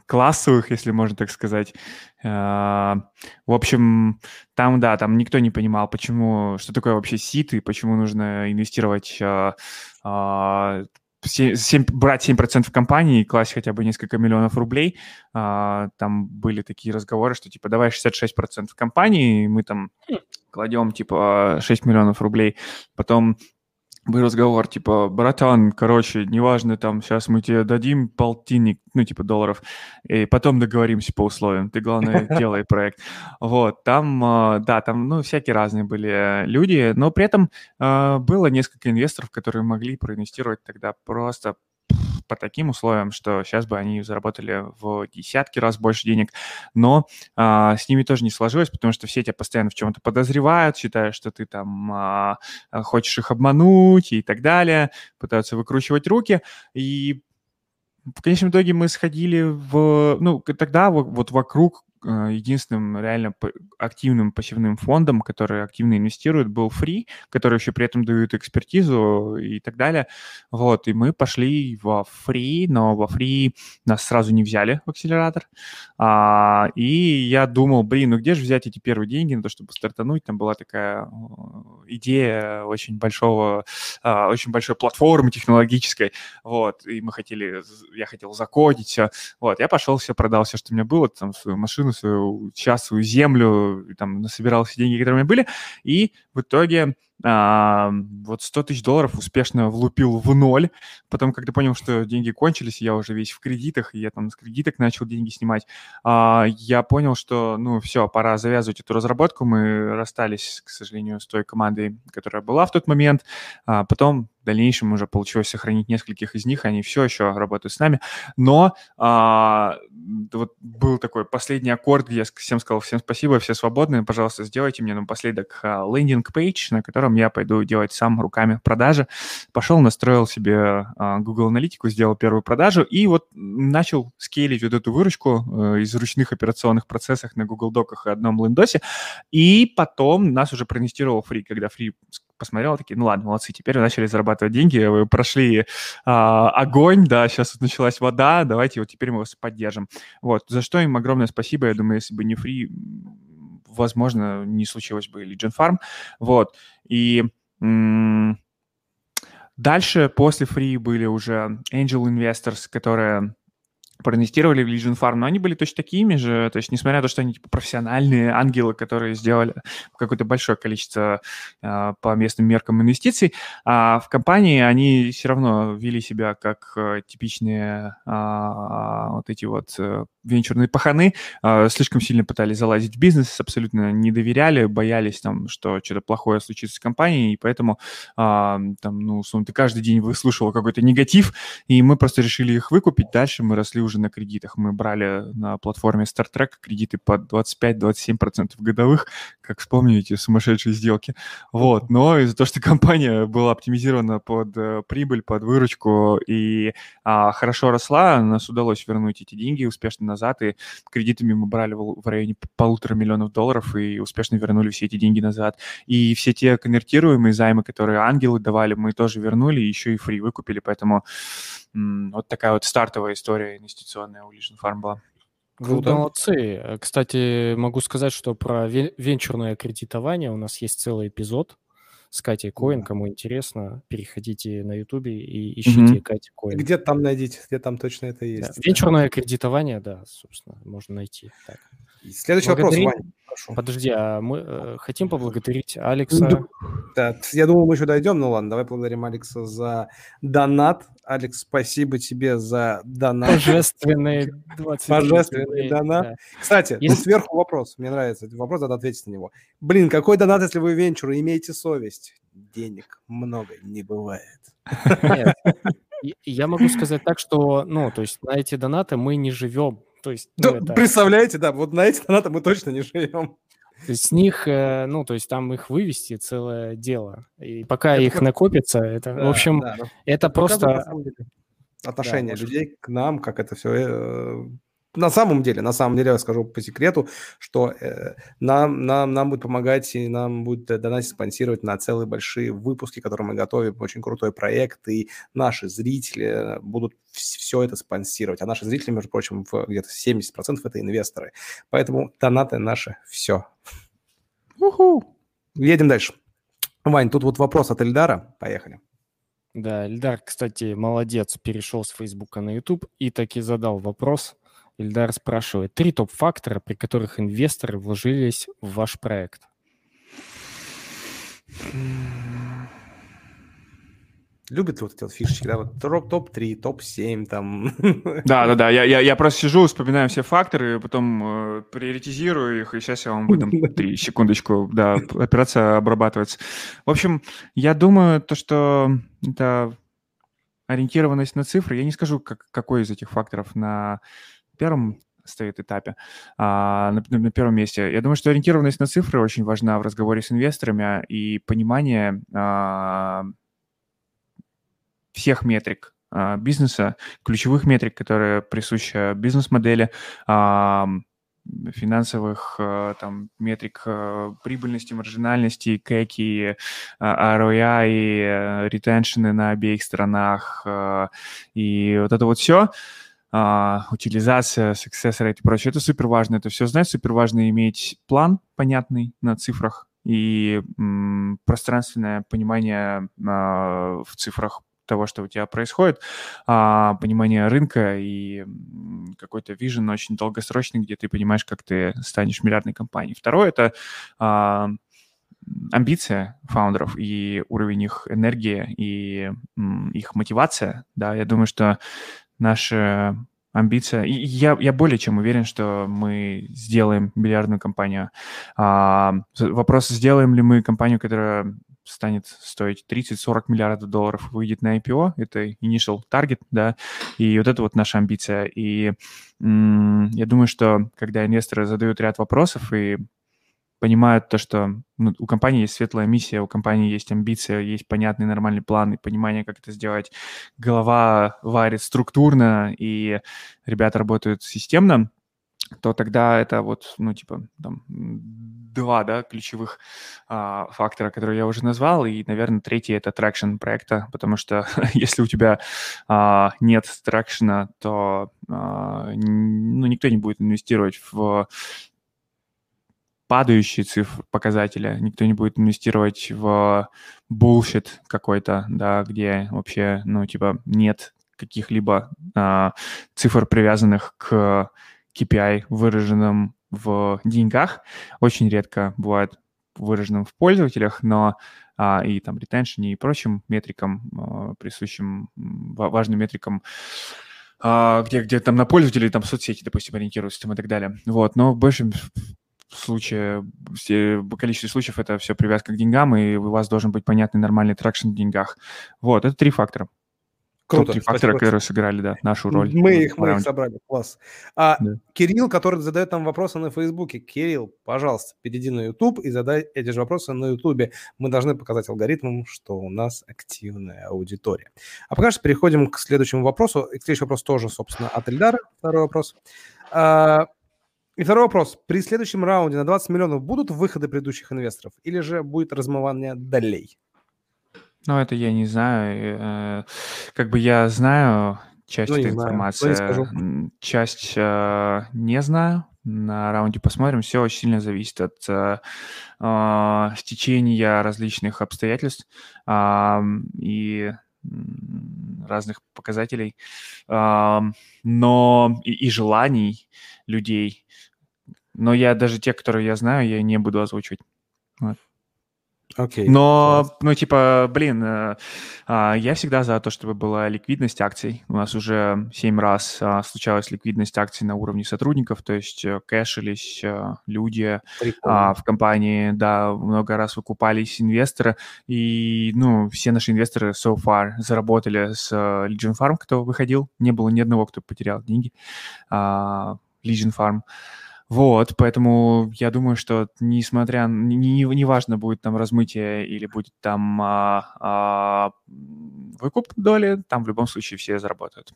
классовых, если можно так сказать. А, в общем, там, да, там никто не понимал, почему, что такое вообще сит и почему нужно инвестировать 7, а, 7, а, брать 7% в компании и класть хотя бы несколько миллионов рублей. Там были такие разговоры, что типа давай 66% в компании, и мы там хм. кладем типа 6 миллионов рублей. Потом был разговор, типа, братан, короче, неважно, там, сейчас мы тебе дадим полтинник, ну, типа, долларов, и потом договоримся по условиям, ты, главное, делай проект. Вот, там, а, да, там, ну, всякие разные были люди, но при этом а, было несколько инвесторов, которые могли проинвестировать тогда просто по таким условиям, что сейчас бы они заработали в десятки раз больше денег, но а, с ними тоже не сложилось, потому что все тебя постоянно в чем-то подозревают, считают, что ты там а, хочешь их обмануть и так далее, пытаются выкручивать руки, и в конечном итоге мы сходили в... Ну, тогда вот вокруг Э, единственным реально активным пассивным фондом, который активно инвестирует, был Free, который еще при этом дают экспертизу и так далее. Вот, и мы пошли во Free, но во Free нас сразу не взяли в акселератор. А, и я думал, блин, ну где же взять эти первые деньги на то, чтобы стартануть? Там была такая идея очень большого, а, очень большой платформы технологической, вот, и мы хотели, я хотел закодить все, вот, я пошел, все продал, все, что у меня было, там, свою машину, свою час, землю, там, насобирал все деньги, которые у меня были, и в итоге а, вот 100 тысяч долларов успешно влупил в ноль. Потом, когда понял, что деньги кончились, я уже весь в кредитах, и я там с кредиток начал деньги снимать, а, я понял, что, ну, все, пора завязывать эту разработку. Мы расстались, к сожалению, с той командой, которая была в тот момент. А, потом в дальнейшем уже получилось сохранить нескольких из них, они все еще работают с нами. Но а, вот был такой последний аккорд, где я всем сказал, всем спасибо, все свободны, пожалуйста, сделайте мне напоследок лендинг-пейдж, на котором я пойду делать сам руками продажи. Пошел, настроил себе а, Google Аналитику, сделал первую продажу и вот начал скейлить вот эту выручку э, из ручных операционных процессов на Google Доках и одном лендосе. И потом нас уже проинвестировал Free, когда Free посмотрел, такие, ну ладно, молодцы, теперь вы начали зарабатывать деньги, вы прошли а, огонь, да, сейчас началась вода, давайте вот теперь мы вас поддержим. Вот, за что им огромное спасибо, я думаю, если бы не фри, возможно, не случилось бы Legion Farm, вот, и дальше после фри были уже Angel Investors, которые проинвестировали в Legion Farm, но они были точно такими же, то есть несмотря на то, что они типа, профессиональные ангелы, которые сделали какое-то большое количество э, по местным меркам инвестиций, а в компании они все равно вели себя как э, типичные э, вот эти вот э, венчурные паханы, э, слишком сильно пытались залазить в бизнес, абсолютно не доверяли, боялись там, что что-то плохое случится с компанией, и поэтому э, там, ну, ты каждый день выслушивал какой-то негатив, и мы просто решили их выкупить, дальше мы росли уже на кредитах. Мы брали на платформе Star Trek кредиты под 25-27% годовых, как вспомните, сумасшедшие сделки. Вот, но из-за того, что компания была оптимизирована под э, прибыль, под выручку и а, хорошо росла, нас удалось вернуть эти деньги успешно назад, и кредитами мы брали в, в районе полутора миллионов долларов и успешно вернули все эти деньги назад. И все те конвертируемые займы, которые ангелы давали, мы тоже вернули, еще и фри выкупили, поэтому вот такая вот стартовая история инвестиционная у Legion Farm была. Круто. Вы молодцы. Кстати, могу сказать, что про венчурное кредитование у нас есть целый эпизод с Катей Коин. Кому интересно, переходите на Ютубе и ищите mm-hmm. Катя Коин. Где там найдите, где там точно это есть. Да. Венчурное кредитование, да, собственно, можно найти. Так. Следующий Благодарим... вопрос, Ваня. Прошу. Подожди, а мы э, хотим поблагодарить Алекса? Да, я думаю, мы еще дойдем. Ну ладно, давай поблагодарим Алекса за донат. Алекс, спасибо тебе за донат. Божественный 20 Божественный донат. Да. Кстати, Если... сверху вопрос. Мне нравится этот вопрос, надо ответить на него. Блин, какой донат, если вы венчур, имеете совесть? Денег много не бывает. Нет. Я могу сказать так, что, ну, то есть на эти донаты мы не живем то есть, ну, это... Представляете, да, вот на эти донаты мы точно не живем. То есть с них, э, ну, то есть там их вывести целое дело. И пока это их как... накопится, это, да, в общем, да, это просто... Отношение да, людей к нам, как это все э, на самом деле, на самом деле я скажу по секрету, что э, нам, нам, нам будет помогать и нам будет донатить, спонсировать на целые большие выпуски, которые мы готовим, очень крутой проект, и наши зрители будут все это спонсировать. А наши зрители, между прочим, где-то 70% это инвесторы. Поэтому донаты наши все. Уху. Едем дальше. Вань, тут вот вопрос от Эльдара. Поехали. Да, Эльдар, кстати, молодец, перешел с Фейсбука на YouTube и таки задал вопрос – Ильдар спрашивает, три топ-фактора, при которых инвесторы вложились в ваш проект. Любят вот эти вот фишечки, да, вот топ-3, топ-7 там. Да, да, да, я, я, я просто сижу, вспоминаю все факторы, потом э, приоритизирую их, и сейчас я вам выдам три, секундочку, да, операция обрабатывается. В общем, я думаю, то, что это ориентированность на цифры, я не скажу, как, какой из этих факторов на первом стоит этапе, а, на, на первом месте. Я думаю, что ориентированность на цифры очень важна в разговоре с инвесторами и понимание а, всех метрик а, бизнеса, ключевых метрик, которые присущи бизнес-модели, а, финансовых а, там метрик а, прибыльности, маржинальности, кэки, ROI, и ретеншены на обеих сторонах и вот это вот все – а, утилизация, success rate и прочее. Это супер важно, это все знать, супер важно иметь план понятный на цифрах и м, пространственное понимание а, в цифрах того, что у тебя происходит, а, понимание рынка и какой-то вижен очень долгосрочный, где ты понимаешь, как ты станешь миллиардной компанией. Второе — это а, амбиция фаундеров и уровень их энергии и м, их мотивация. Да, я думаю, что наша амбиция. И я, я более чем уверен, что мы сделаем миллиардную компанию. А, вопрос, сделаем ли мы компанию, которая станет стоить 30-40 миллиардов долларов, выйдет на IPO, это initial target, да, и вот это вот наша амбиция. И м- я думаю, что когда инвесторы задают ряд вопросов и понимают то, что ну, у компании есть светлая миссия, у компании есть амбиция, есть понятный нормальный план и понимание, как это сделать. Голова варит структурно, и ребята работают системно, то тогда это вот, ну, типа, там, два, да, ключевых а, фактора, которые я уже назвал, и, наверное, третий — это traction проекта, потому что если у тебя а, нет трекшена, то а, ну, никто не будет инвестировать в падающие цифры, показателя, никто не будет инвестировать в bullshit какой-то, да, где вообще, ну, типа, нет каких-либо а, цифр, привязанных к KPI, выраженным в деньгах. Очень редко бывает выраженным в пользователях, но а, и там retention е и прочим метрикам, а, присущим важным метрикам, а, где, где там на пользователей, там соцсети, допустим, ориентируются там и так далее. Вот, но в большем случае, в количестве случаев это все привязка к деньгам, и у вас должен быть понятный нормальный traction в деньгах. Вот, это три фактора. Круто. Три фактора, которые сыграли, да, нашу роль. Мы их, мы их собрали, класс. А, да. Кирилл, который задает нам вопросы на Фейсбуке. Кирилл, пожалуйста, перейди на YouTube и задай эти же вопросы на YouTube. Мы должны показать алгоритмам, что у нас активная аудитория. А пока что переходим к следующему вопросу. И следующий вопрос тоже, собственно, от Эльдара. Второй вопрос. А, и второй вопрос. При следующем раунде на 20 миллионов будут выходы предыдущих инвесторов или же будет размывание долей? Ну, это я не знаю. Э, как бы я знаю часть ну, этой информации, часть э, не знаю. На раунде посмотрим. Все очень сильно зависит от э, э, стечения различных обстоятельств э, и разных показателей, э, но и, и желаний людей. Но я даже те, которые я знаю, я не буду озвучивать. Вот. Окей. Но, класс. ну, типа, блин, э, э, я всегда за то, чтобы была ликвидность акций. У нас уже семь раз э, случалась ликвидность акций на уровне сотрудников, то есть э, кэшились э, люди э, в компании, да, много раз выкупались инвесторы, и, ну, все наши инвесторы so far заработали с э, Legion Farm, кто выходил. Не было ни одного, кто потерял деньги. Legion Farm. Вот, поэтому я думаю, что несмотря, не, не будет там размытие или будет там а, а, выкуп доли, там в любом случае все заработают.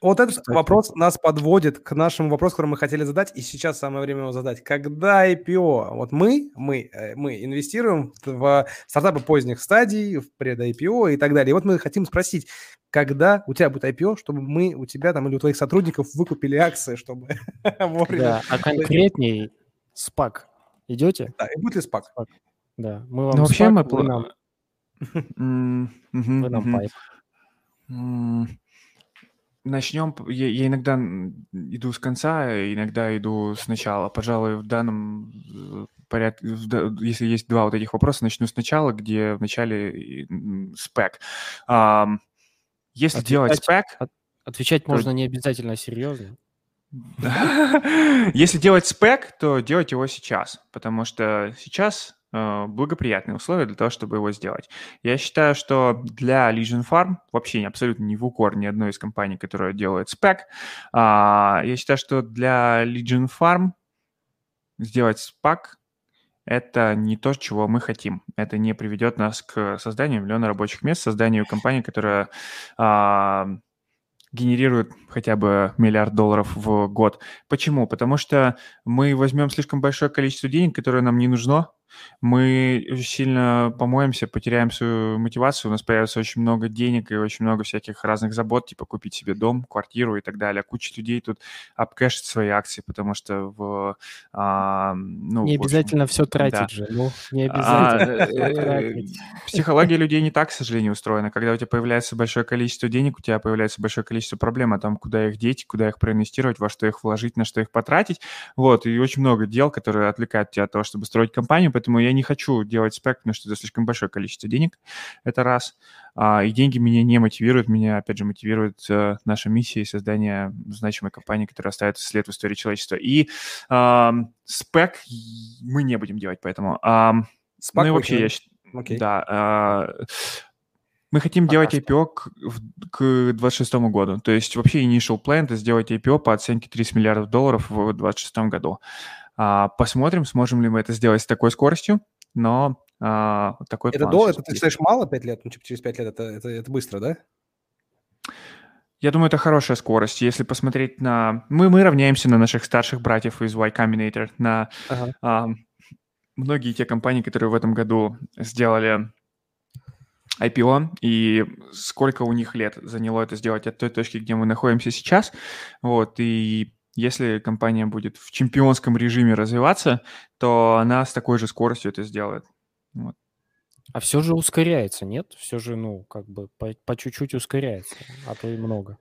Вот, этот Кстати. вопрос нас подводит к нашему вопросу, который мы хотели задать, и сейчас самое время его задать. Когда IPO? Вот мы, мы, э, мы инвестируем в стартапы поздних стадий, в пред-IPO и так далее. И вот мы хотим спросить, когда у тебя будет IPO, чтобы мы у тебя там или у твоих сотрудников выкупили акции, чтобы Да, а конкретней спак идете? Да, и будет ли спак? Да, мы вам ну, вообще мы... Вы нам пайп. Начнем. Я, я иногда иду с конца, иногда иду сначала. Пожалуй, в данном э, порядке, если есть два вот этих вопроса, начну сначала, где в начале спек. Если отвечать, делать спек... Отвечать то... можно не обязательно серьезно. Если делать спек, то делать его сейчас, потому что сейчас э, благоприятные условия для того, чтобы его сделать. Я считаю, что для Legion Farm, вообще абсолютно не в укор ни одной из компаний, которая делает спек, а, я считаю, что для Legion Farm сделать спак это не то, чего мы хотим. Это не приведет нас к созданию миллиона рабочих мест, созданию компании, которая а, генерирует хотя бы миллиард долларов в год. Почему? Потому что мы возьмем слишком большое количество денег, которое нам не нужно, мы сильно помоемся, потеряем свою мотивацию, у нас появится очень много денег и очень много всяких разных забот, типа купить себе дом, квартиру и так далее. Куча людей тут обкэшит свои акции, потому что в... А, ну, не обязательно общем, все тратить да. же, ну, не а, обязательно. Э, психология людей не так, к сожалению, устроена. Когда у тебя появляется большое количество денег, у тебя появляется большое количество проблем о том, куда их деть, куда их проинвестировать, во что их вложить, на что их потратить. Вот, и очень много дел, которые отвлекают тебя от того, чтобы строить компанию, поэтому я не хочу делать спек, потому что это слишком большое количество денег, это раз. А, и деньги меня не мотивируют, меня, опять же, мотивирует э, наша миссия и создание значимой компании, которая оставит след в истории человечества. И э, спек мы не будем делать, поэтому... Э, ну и вообще, я считаю... Okay. Да, э, мы хотим Пока делать IPO к, к 2026 году. То есть вообще initial plan – это сделать IPO по оценке 30 миллиардов долларов в 2026 году. А, посмотрим, сможем ли мы это сделать с такой скоростью, но а, такой Это до, это ты считаешь мало 5 лет? Ну, типа через 5 лет это, это, это быстро, да? Я думаю, это хорошая скорость. Если посмотреть на... Мы, мы равняемся на наших старших братьев из Y Combinator, на ага. а, многие те компании, которые в этом году сделали IPO, и сколько у них лет заняло это сделать от той точки, где мы находимся сейчас. Вот, и если компания будет в чемпионском режиме развиваться, то она с такой же скоростью это сделает. Вот. А все же ускоряется, нет? Все же, ну, как бы по, по чуть-чуть ускоряется, а то и много.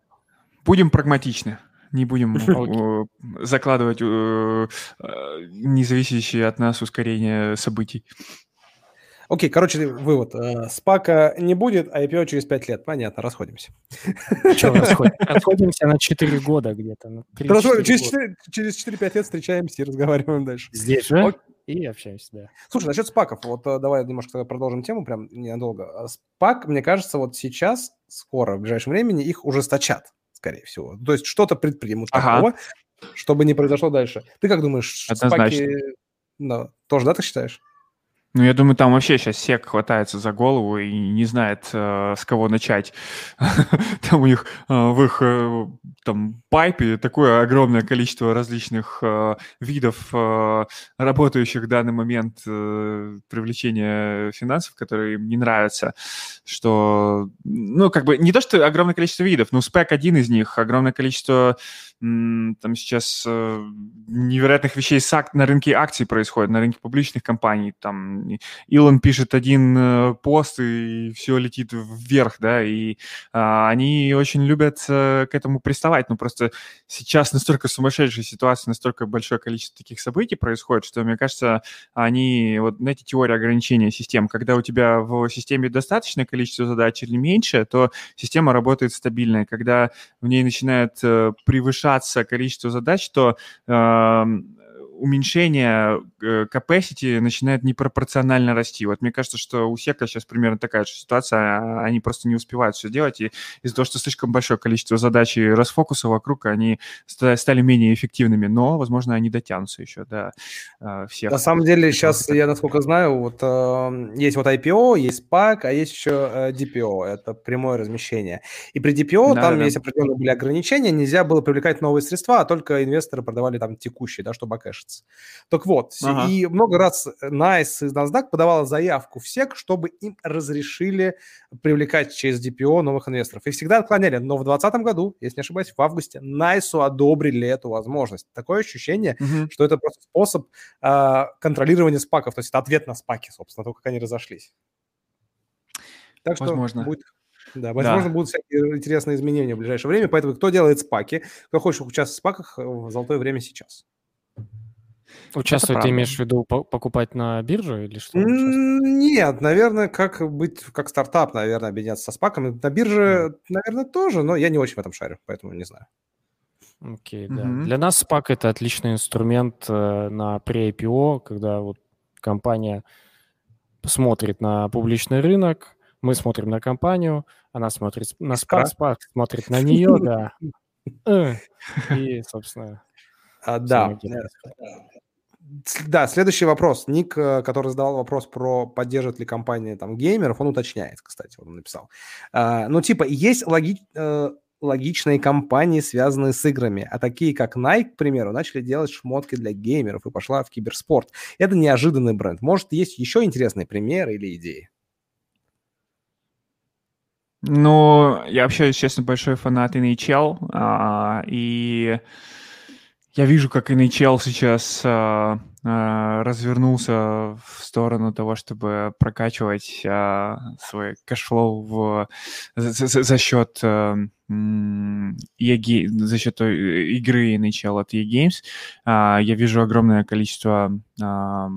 Будем прагматичны. Не будем okay. закладывать э, э, независящие от нас ускорение событий. Окей, короче, вывод. Э, спака не будет, а IPO через 5 лет. Понятно, расходимся. Что расходимся? на 4 года где-то. Через 4-5 лет встречаемся и разговариваем дальше. Здесь же? И общаемся, да. Слушай, насчет спаков, вот э, давай немножко продолжим тему, прям ненадолго. Спак, мне кажется, вот сейчас, скоро, в ближайшем времени, их ужесточат, скорее всего. То есть что-то предпримут такого, чтобы не произошло дальше. Ты как думаешь, спаки... тоже, да, ты считаешь? Ну, я думаю, там вообще сейчас сек хватается за голову и не знает, э, с кого начать. там у них э, в их э, там пайпе такое огромное количество различных э, видов э, работающих в данный момент э, привлечения финансов, которые им не нравятся, что, ну, как бы не то, что огромное количество видов, но спек один из них, огромное количество там сейчас э, невероятных вещей на рынке акций происходит, на рынке публичных компаний. Там Илон пишет один э, пост, и все летит вверх, да, и а, они очень любят а, к этому приставать. Но просто сейчас настолько сумасшедшая ситуация, настолько большое количество таких событий происходит, что, мне кажется, они, вот, знаете, теория ограничения систем, когда у тебя в системе достаточное количество задач или меньше, то система работает стабильно. Когда в ней начинает э, превышать уменьшаться количество задач, то э, уменьшение э, capacity начинает непропорционально расти. Вот мне кажется, что у Сека сейчас примерно такая же ситуация, а, они просто не успевают все делать, и из-за того, что слишком большое количество задач и расфокуса вокруг, они стали менее эффективными, но, возможно, они дотянутся еще до э, всех. На самом деле сейчас, я насколько знаю, вот э, есть вот IPO, есть SPAC, а есть еще э, DPO, это прямое размещение. И при DPO да, там да. есть определенные были ограничения, нельзя было привлекать новые средства, а только инвесторы продавали там текущие, да, чтобы окэшиться месяц. Так вот, ага. и много раз NICE и NASDAQ подавала заявку в SEC, чтобы им разрешили привлекать через DPO новых инвесторов. И всегда отклоняли. Но в 2020 году, если не ошибаюсь, в августе NICE одобрили эту возможность. Такое ощущение, угу. что это просто способ э, контролирования спаков. То есть это ответ на спаки, собственно, то, как они разошлись. Так что Возможно. будет да, возможно, да. будут всякие интересные изменения в ближайшее время. Поэтому кто делает спаки, кто хочет участвовать в спаках, в золотое время сейчас. Участвовать ты имеешь в виду покупать на биржу или что? Нет, наверное, как быть, как стартап, наверное, объединяться со спаком. На бирже, mm. наверное, тоже, но я не очень в этом шарю, поэтому не знаю. Окей, okay, да. Mm-hmm. Для нас спак это отличный инструмент э, на pre-IPO, когда вот компания смотрит на публичный рынок, мы смотрим на компанию, она смотрит на спак, спак смотрит на нее, да. Э, и, собственно, а, да. Да, следующий вопрос. Ник, э, который задавал вопрос про поддерживает ли компания там геймеров, он уточняет, кстати, вот он написал. А, ну, типа, есть логи... Э, логичные компании, связанные с играми. А такие, как Nike, к примеру, начали делать шмотки для геймеров и пошла в киберспорт. Это неожиданный бренд. Может, есть еще интересные примеры или идеи? Ну, я вообще, честно, большой фанат NHL, а, и я вижу, как NHL сейчас а, а, развернулся в сторону того, чтобы прокачивать а, свой cash flow в, за, за, за счет а, EA, за счет игры NHL от EA Games. А, я вижу огромное количество а,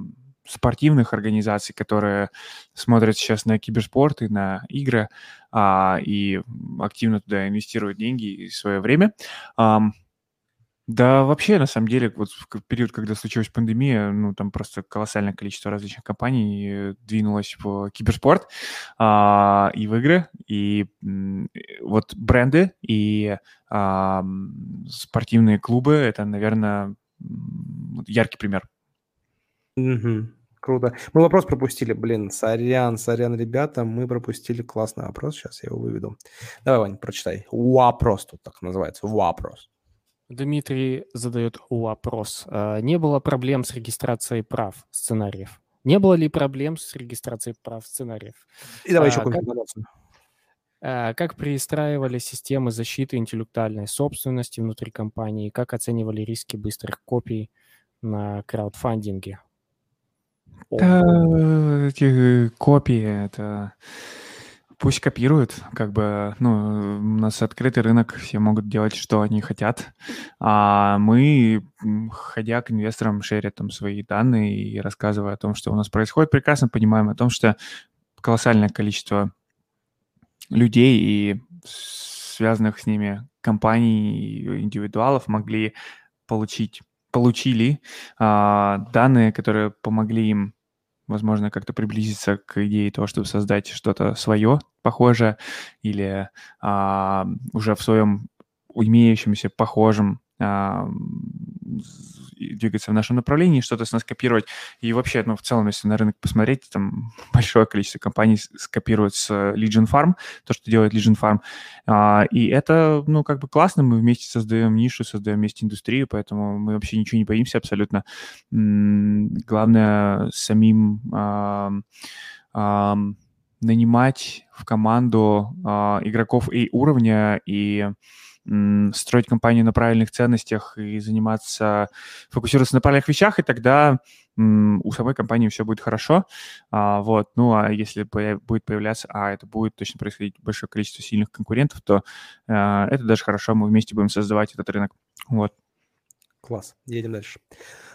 спортивных организаций, которые смотрят сейчас на киберспорт и на игры а, и активно туда инвестируют деньги и свое время. Um, да, вообще, на самом деле, вот в период, когда случилась пандемия, ну, там просто колоссальное количество различных компаний э, двинулось в киберспорт а, и в игры, и вот бренды и а, спортивные клубы — это, наверное, яркий пример. Угу. Круто. Мы вопрос пропустили. Блин, сорян, сорян, ребята, мы пропустили классный вопрос. Сейчас я его выведу. Давай, Вань, прочитай. Вопрос тут так называется. Вопрос. Дмитрий задает вопрос. А, не было проблем с регистрацией прав сценариев? Не было ли проблем с регистрацией прав сценариев? И давай а, еще какую-нибудь а, как перестраивали системы защиты интеллектуальной собственности внутри компании? Как оценивали риски быстрых копий на краудфандинге? Да, эти копии, это Пусть копируют, как бы, ну, у нас открытый рынок, все могут делать, что они хотят, а мы, ходя к инвесторам, шерят там свои данные и рассказывая о том, что у нас происходит, прекрасно понимаем о том, что колоссальное количество людей и связанных с ними компаний, индивидуалов могли получить, получили а, данные, которые помогли им возможно, как-то приблизиться к идее того, чтобы создать что-то свое, похожее, или а, уже в своем имеющемся похожем а, двигаться в нашем направлении, что-то с нас копировать. И вообще, ну, в целом, если на рынок посмотреть, там большое количество компаний скопируют с Legion Farm, то, что делает Legion Farm. А, и это, ну, как бы классно, мы вместе создаем нишу, создаем вместе индустрию, поэтому мы вообще ничего не боимся абсолютно. Главное самим а, а, нанимать в команду а, игроков и уровня, и строить компанию на правильных ценностях и заниматься, фокусироваться на правильных вещах, и тогда у самой компании все будет хорошо. А, вот. Ну, а если будет появляться, а это будет точно происходить большое количество сильных конкурентов, то а, это даже хорошо, мы вместе будем создавать этот рынок. Вот. Класс. Едем дальше.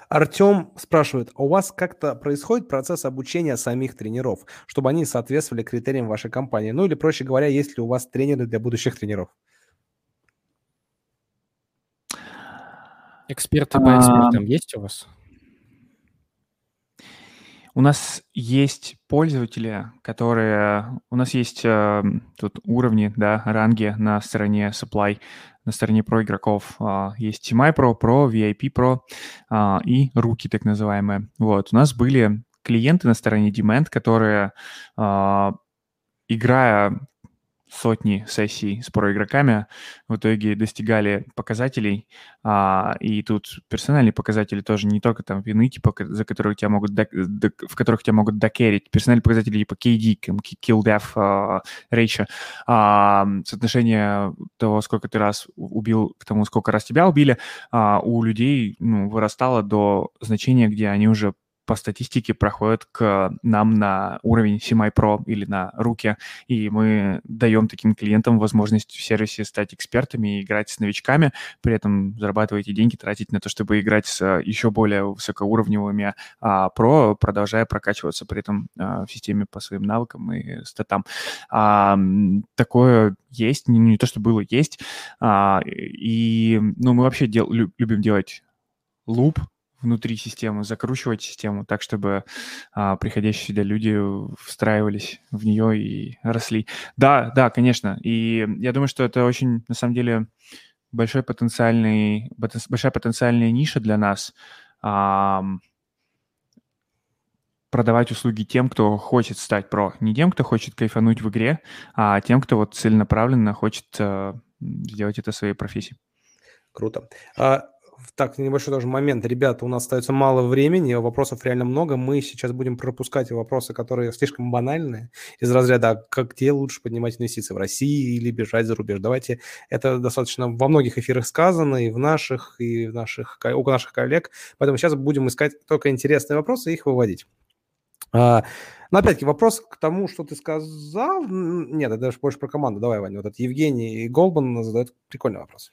Артем спрашивает, а у вас как-то происходит процесс обучения самих тренеров, чтобы они соответствовали критериям вашей компании? Ну или, проще говоря, есть ли у вас тренеры для будущих тренеров? Эксперты по экспертам есть у вас? У нас есть пользователи, которые... У нас есть э, тут уровни, да, ранги на стороне supply, на стороне про игроков. Э, есть TMI Pro, Pro, VIP Pro э, и руки так называемые. Вот. У нас были клиенты на стороне Demand, которые, э, играя сотни сессий с проигроками в итоге достигали показателей, а, и тут персональные показатели тоже не только там вины, типа, за которые тебя могут, в которых тебя могут докерить, персональные показатели типа KD, kill death ratio, а, соотношение того, сколько ты раз убил, к тому, сколько раз тебя убили, а, у людей ну, вырастало до значения, где они уже по статистике проходят к нам на уровень CMI Pro или на руки, и мы даем таким клиентам возможность в сервисе стать экспертами и играть с новичками, при этом зарабатывать эти деньги, тратить на то, чтобы играть с еще более высокоуровневыми а, Pro, продолжая прокачиваться при этом а, в системе по своим навыкам и статам. А, такое есть, не, не то, что было, есть. А, и ну, мы вообще дел, любим делать луп внутри системы, закручивать систему так, чтобы а, приходящие сюда люди встраивались в нее и росли. Да, да, конечно. И я думаю, что это очень, на самом деле, большой потенциальный, большая потенциальная ниша для нас. А, продавать услуги тем, кто хочет стать про. Не тем, кто хочет кайфануть в игре, а тем, кто вот целенаправленно хочет а, сделать это своей профессией. Круто. А, так, небольшой тоже момент. Ребята, у нас остается мало времени, вопросов реально много. Мы сейчас будем пропускать вопросы, которые слишком банальные, из разряда, «А как где лучше поднимать инвестиции, в России или бежать за рубеж. Давайте, это достаточно во многих эфирах сказано, и в наших, и в наших, у наших коллег. Поэтому сейчас будем искать только интересные вопросы и их выводить. А, но опять-таки вопрос к тому, что ты сказал. Нет, это даже больше про команду. Давай, Ваня, вот этот Евгений Голбан задает прикольный вопрос.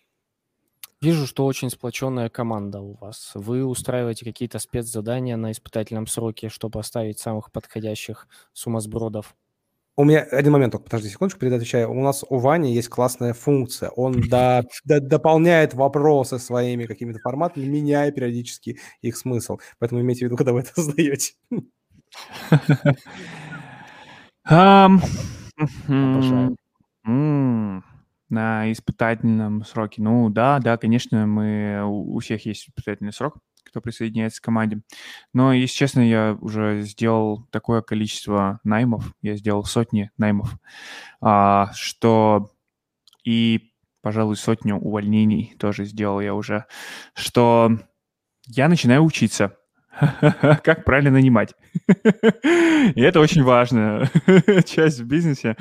Вижу, что очень сплоченная команда у вас. Вы устраиваете какие-то спецзадания на испытательном сроке, чтобы оставить самых подходящих сумасбродов? У меня один момент только, подожди секундочку, перед отвечаю. У нас у Вани есть классная функция. Он до, до, дополняет вопросы своими какими-то форматами, меняя периодически их смысл. Поэтому имейте в виду, когда вы это создаете. Обожаю на испытательном сроке. Ну да, да, конечно, мы, у всех есть испытательный срок, кто присоединяется к команде. Но, если честно, я уже сделал такое количество наймов, я сделал сотни наймов, а, что и, пожалуй, сотню увольнений тоже сделал я уже, что я начинаю учиться. Как правильно нанимать. И это очень важная часть в бизнесе,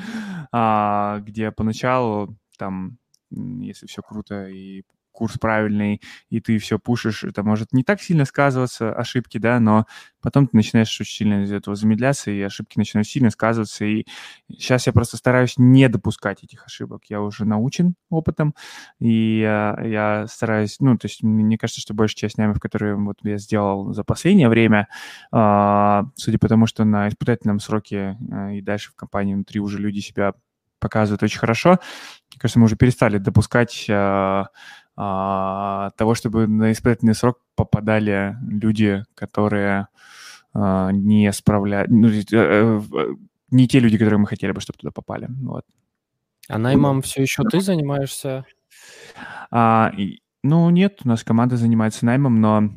а, где поначалу там, если все круто и курс правильный, и ты все пушишь, это может не так сильно сказываться, ошибки, да, но потом ты начинаешь очень сильно из этого замедляться, и ошибки начинают сильно сказываться, и сейчас я просто стараюсь не допускать этих ошибок. Я уже научен опытом, и я, я стараюсь, ну, то есть мне кажется, что большая часть наймов, которые вот я сделал за последнее время, э, судя по тому, что на испытательном сроке э, и дальше в компании внутри уже люди себя показывают очень хорошо. Мне кажется, мы уже перестали допускать а, а, того, чтобы на испытательный срок попадали люди, которые а, не справляют, ну, э, э, не те люди, которые мы хотели бы, чтобы туда попали. Вот. А наймом все еще ты занимаешься? А, и, ну, нет, у нас команда занимается наймом, но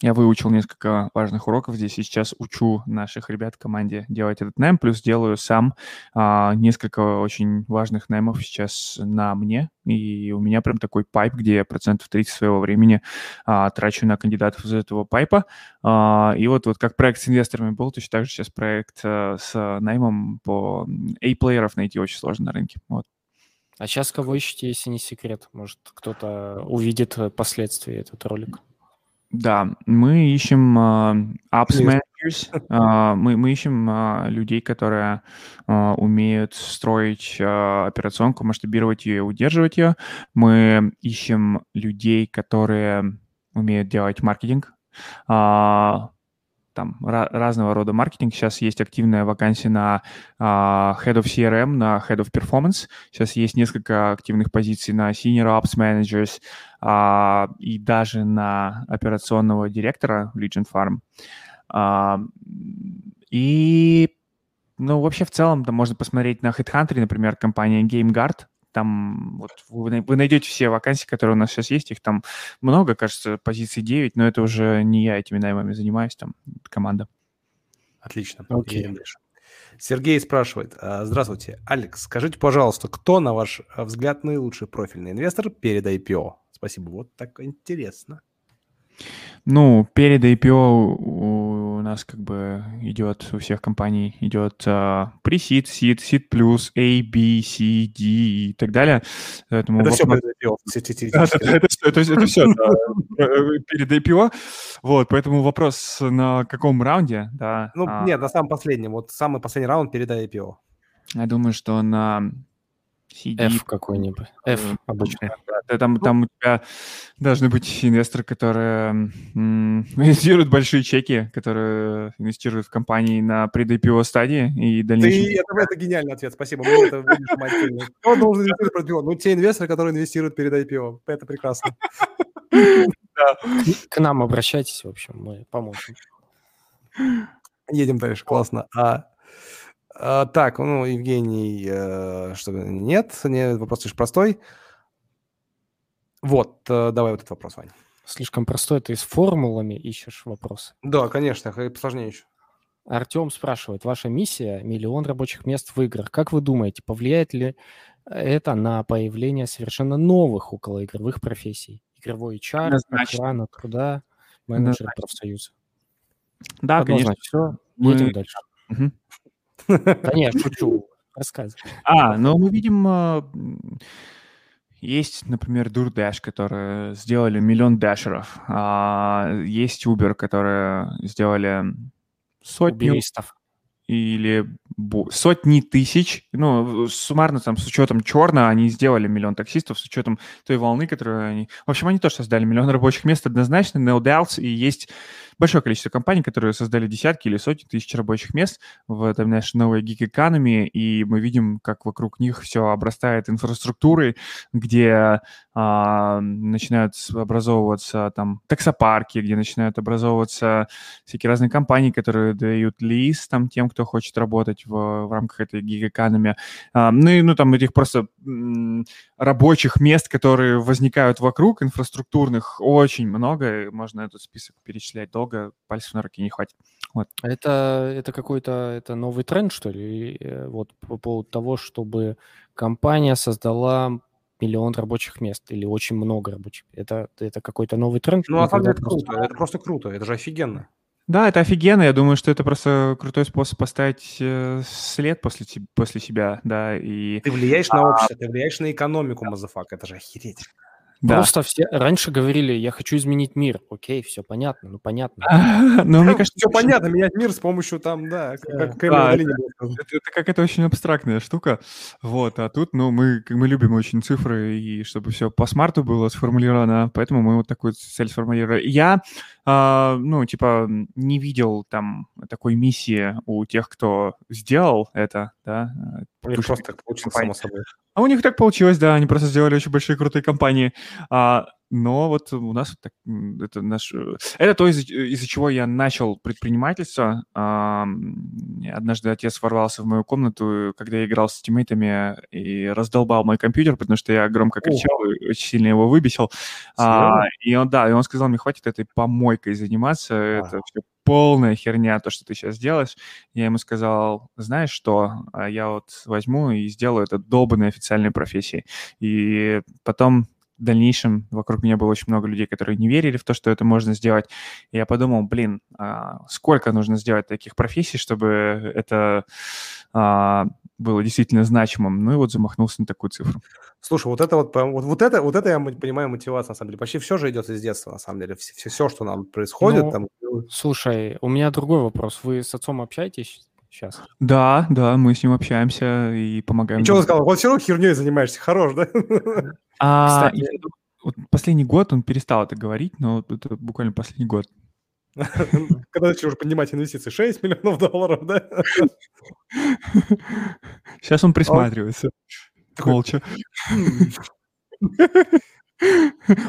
я выучил несколько важных уроков здесь и сейчас учу наших ребят в команде делать этот найм, плюс делаю сам а, несколько очень важных наймов сейчас на мне, и у меня прям такой пайп, где я процентов 30 своего времени а, трачу на кандидатов из этого пайпа, а, и вот, вот как проект с инвесторами был, точно так же сейчас проект а, с наймом по A-плееров найти очень сложно на рынке, вот. А сейчас кого ищете, если не секрет? Может, кто-то увидит последствия этот ролик? Да, мы ищем uh, apps managers, uh, мы, мы ищем uh, людей, которые uh, умеют строить uh, операционку, масштабировать ее и удерживать ее. Мы ищем людей, которые умеют делать маркетинг. Uh, там разного рода маркетинг. Сейчас есть активная вакансия на uh, Head of CRM, на Head of Performance. Сейчас есть несколько активных позиций на Senior Ops Managers uh, и даже на операционного директора Legion Farm. Uh, и ну, вообще, в целом, там можно посмотреть на HeadHunter, например, компания GameGuard, там вот вы, вы найдете все вакансии, которые у нас сейчас есть, их там много, кажется, позиций 9, но это уже не я этими наймами занимаюсь, там команда. Отлично. Окей. Okay. Сергей спрашивает. «А, здравствуйте, Алекс, скажите, пожалуйста, кто, на ваш взгляд, наилучший профильный инвестор перед IPO? Спасибо, вот так интересно. Ну, перед IPO у нас как бы идет, у всех компаний идет uh, pre-seed, seed, seed plus, A, B, C, D и так далее. Поэтому это все перед IPO. Это, это все перед IPO. Вот, поэтому вопрос на каком раунде, да. Ну, а. нет, на самом последнем. Вот самый последний раунд перед IPO. Я думаю, что на CD. F какой-нибудь. F обычно. Там, ну, там у тебя должны быть инвесторы, которые м- инвестируют большие чеки, которые инвестируют в компании на пред-IPO стадии и дальнейшем. Ты, это, это гениальный ответ, спасибо. Это Кто должен инвестировать пред IPO? Ну, те инвесторы, которые инвестируют перед IPO. Это прекрасно. К нам обращайтесь, в общем, мы поможем. Едем дальше, классно. А а, так, ну, Евгений, э, что нет, не, вопрос лишь простой. Вот, э, давай вот этот вопрос, Вань. Слишком простой, ты с формулами ищешь вопрос. Да, конечно, и посложнее еще. Артем спрашивает, ваша миссия – миллион рабочих мест в играх. Как вы думаете, повлияет ли это на появление совершенно новых околоигровых профессий. Игровой HR, Однозначно. охрана труда, менеджер Однозначно. профсоюза. Да, конечно. Все, Мы- едем дальше. Мгм. Да нет, шучу. Рассказывай. А, ну мы видим, а, есть, например, DoorDash, которые сделали миллион дашеров. А, Есть Uber, которые сделали сотню Уберистов. или сотни тысяч, ну, суммарно там с учетом черно они сделали миллион таксистов, с учетом той волны, которую они... В общем, они тоже создали миллион рабочих мест однозначно, no doubts, и есть большое количество компаний, которые создали десятки или сотни тысяч рабочих мест в этом нашей новой economy, и мы видим, как вокруг них все обрастает инфраструктурой, где а, начинают образовываться там таксопарки, где начинают образовываться всякие разные компании, которые дают лиз там тем, кто хочет работать в, в рамках этой economy. А, ну и ну там этих просто рабочих мест, которые возникают вокруг, инфраструктурных, очень много. Можно этот список перечислять долго, пальцев на руки не хватит. Это, это какой-то это новый тренд, что ли? И, э, Вот по поводу того, чтобы компания создала миллион рабочих мест или очень много рабочих. Это, это какой-то новый тренд? Ну, Никогда деле, это просто- круто. Это просто круто. Это же офигенно. Да, это офигенно. Я думаю, что это просто крутой способ поставить э, след после, после себя, да, и Ты влияешь на общество, ты влияешь на экономику, мазафак. Это же охереть. Да. Просто все раньше говорили, я хочу изменить мир. Окей, все понятно, ну понятно. Но мне кажется, все понятно, менять мир с помощью там, да, как- сказано. Это, какая-то очень абстрактная штука, вот, а тут, ну, мы, как мы любим очень цифры, и чтобы все по смарту было сформулировано, поэтому мы вот такую цель сформулировали. Я, а, ну, типа, не видел там такой миссии у тех, кто сделал это, да. э, просто так получилось, само собой. А у них так получилось, да, они просто сделали очень большие крутые компании. А, но вот у нас вот так, это наш... э, Это то, из-за из-за чего я начал предпринимательство. А, однажды отец ворвался в мою комнату, когда я играл с тиммейтами и раздолбал мой компьютер, потому что я громко кричал и очень сильно его выбесил. А, и он, да, и он сказал, мне хватит этой помойкой заниматься, это Ага. все полная херня, то, что ты сейчас делаешь. Я ему сказал, знаешь что, а я вот возьму и сделаю это долбанной официальной профессией. И потом в дальнейшем вокруг меня было очень много людей, которые не верили в то, что это можно сделать. И я подумал, блин, а сколько нужно сделать таких профессий, чтобы это а, было действительно значимым. Ну и вот замахнулся на такую цифру. Слушай, вот это вот, вот, вот это, вот это я понимаю мотивацию, на самом деле. Почти все же идет из детства, на самом деле. Все, все, что нам происходит, Ну, там, ну, Слушай, у меня другой вопрос. Вы с отцом общаетесь сейчас? Да, да, мы с ним общаемся и помогаем. и что он сказал? Вот все равно херней занимаешься, хорош, да? А, Кстати- вот последний год он перестал это говорить, но это буквально последний год. Когда начали уже поднимать инвестиции, 6 миллионов долларов, да? Сейчас он присматривается. Такой, Молча.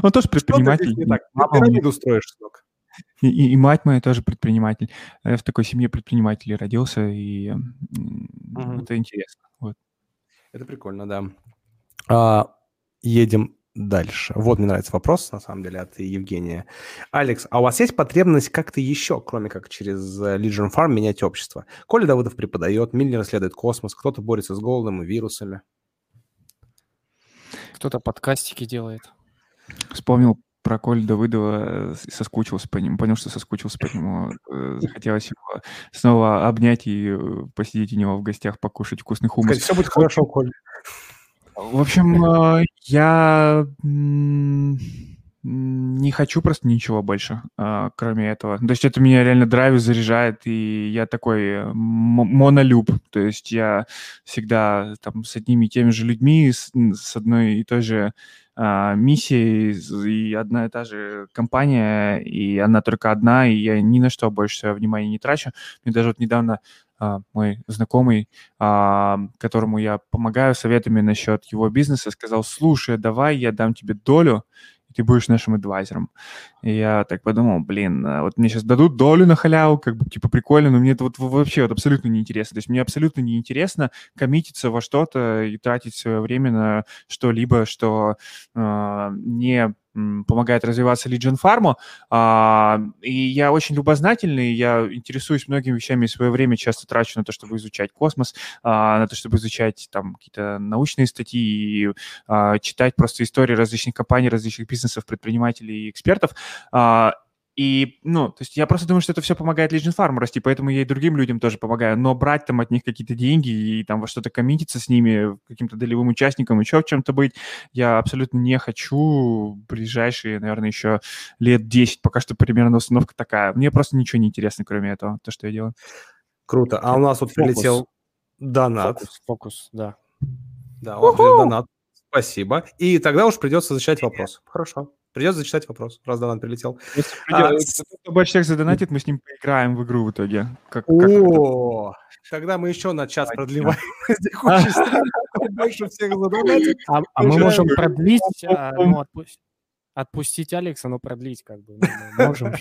Он тоже предприниматель. здесь не и так. мама у него- Пирамиду строишь, сынок. И, и- и мать моя тоже предприниматель. Я в такой семье предпринимателей родился, и Мгм. это интересно. Вот. Это прикольно, да. А, едем дальше. Вот мне нравится вопрос, на самом деле, от Евгения. Алекс, а у вас есть потребность как-то еще, кроме как через э, Legion Farm, менять общество? Коля Давыдов преподает, Миллер исследует космос, кто-то борется с голодом и вирусами. Кто-то подкастики делает. Вспомнил про Коль Давыдова, э, соскучился по нему, понял, что соскучился по нему. э, Захотелось его снова обнять и э, посидеть у него в гостях, покушать вкусный хумус. все будет хорошо, Коль. В общем, я не хочу просто ничего больше, а, кроме этого. То есть это меня реально драйвит, заряжает, и я такой э, монолюб. То есть я всегда там с одними и теми же людьми, с, одной и той же а, миссией, и одна и та же компания, и она только одна, и я ни на что больше своего внимания не трачу. Мне даже вот недавно а, мой знакомый которому я помогаю советами насчет его бизнеса, сказал, слушай, давай я дам тебе долю, и ты будешь нашим адвайзером. И я так подумал, блин, а вот мне сейчас дадут долю на халяву, как бы, типа, прикольно, но мне это вот вообще вот абсолютно не интересно. То есть мне абсолютно не интересно коммититься во что-то и тратить свое время на что-либо, что а, не помогает развиваться Legion Farm. А, и я очень любознательный, я интересуюсь многими вещами, свое время часто трачу на то, чтобы изучать космос, а, на то, чтобы изучать там какие-то научные статьи и а, читать просто истории различных компаний, различных бизнесов, предпринимателей и экспертов. И, ну, то есть я просто думаю, что это все помогает Legion Farm расти, поэтому я и другим людям тоже помогаю. Но брать там от них какие-то деньги и там во что-то коммититься с ними, каким-то долевым участником, еще в чем-то быть, я абсолютно не хочу ближайшие, наверное, еще лет 10. Пока что примерно установка такая. Мне просто ничего не интересно, кроме этого, то, что я делаю. Круто. А у нас вот прилетел донат. Фокус, фокус, да. Да, у нас донат. Спасибо. И тогда уж придется защищать вопрос. Хорошо. Придется зачитать вопрос, раз донат прилетел. Если а, больше всех задонатит, мы с ним поиграем в игру в итоге. Как, О, как тогда мы еще на час продлеваем больше всех задонатит. А, а мы можем продлить, а, ну, отпустить Алекса, но продлить как бы ну, можем.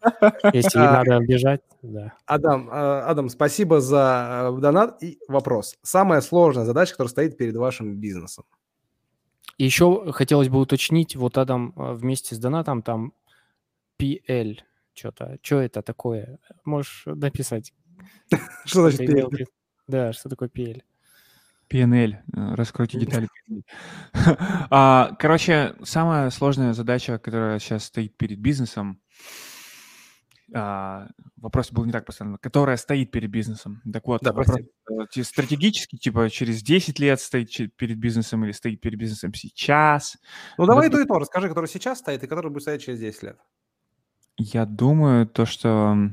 Если надо бежать, да. Адам, Адам, спасибо за э, донат и вопрос. Самая сложная задача, которая стоит перед вашим бизнесом? Еще хотелось бы уточнить, вот Адам э, вместе с донатом там PL что-то. Что это такое? Можешь написать? Что значит PL? Да, что такое PL? PNL, раскройте детали. А, короче, самая сложная задача, которая сейчас стоит перед бизнесом, а, вопрос был не так поставлен, которая стоит перед бизнесом. Так вот, да, вопрос, э, стратегически, типа, через 10 лет стоит перед бизнесом или стоит перед бизнесом сейчас? Ну, давай и то, и то. Расскажи, который сейчас стоит и который будет стоять через 10 лет. Я думаю, то, что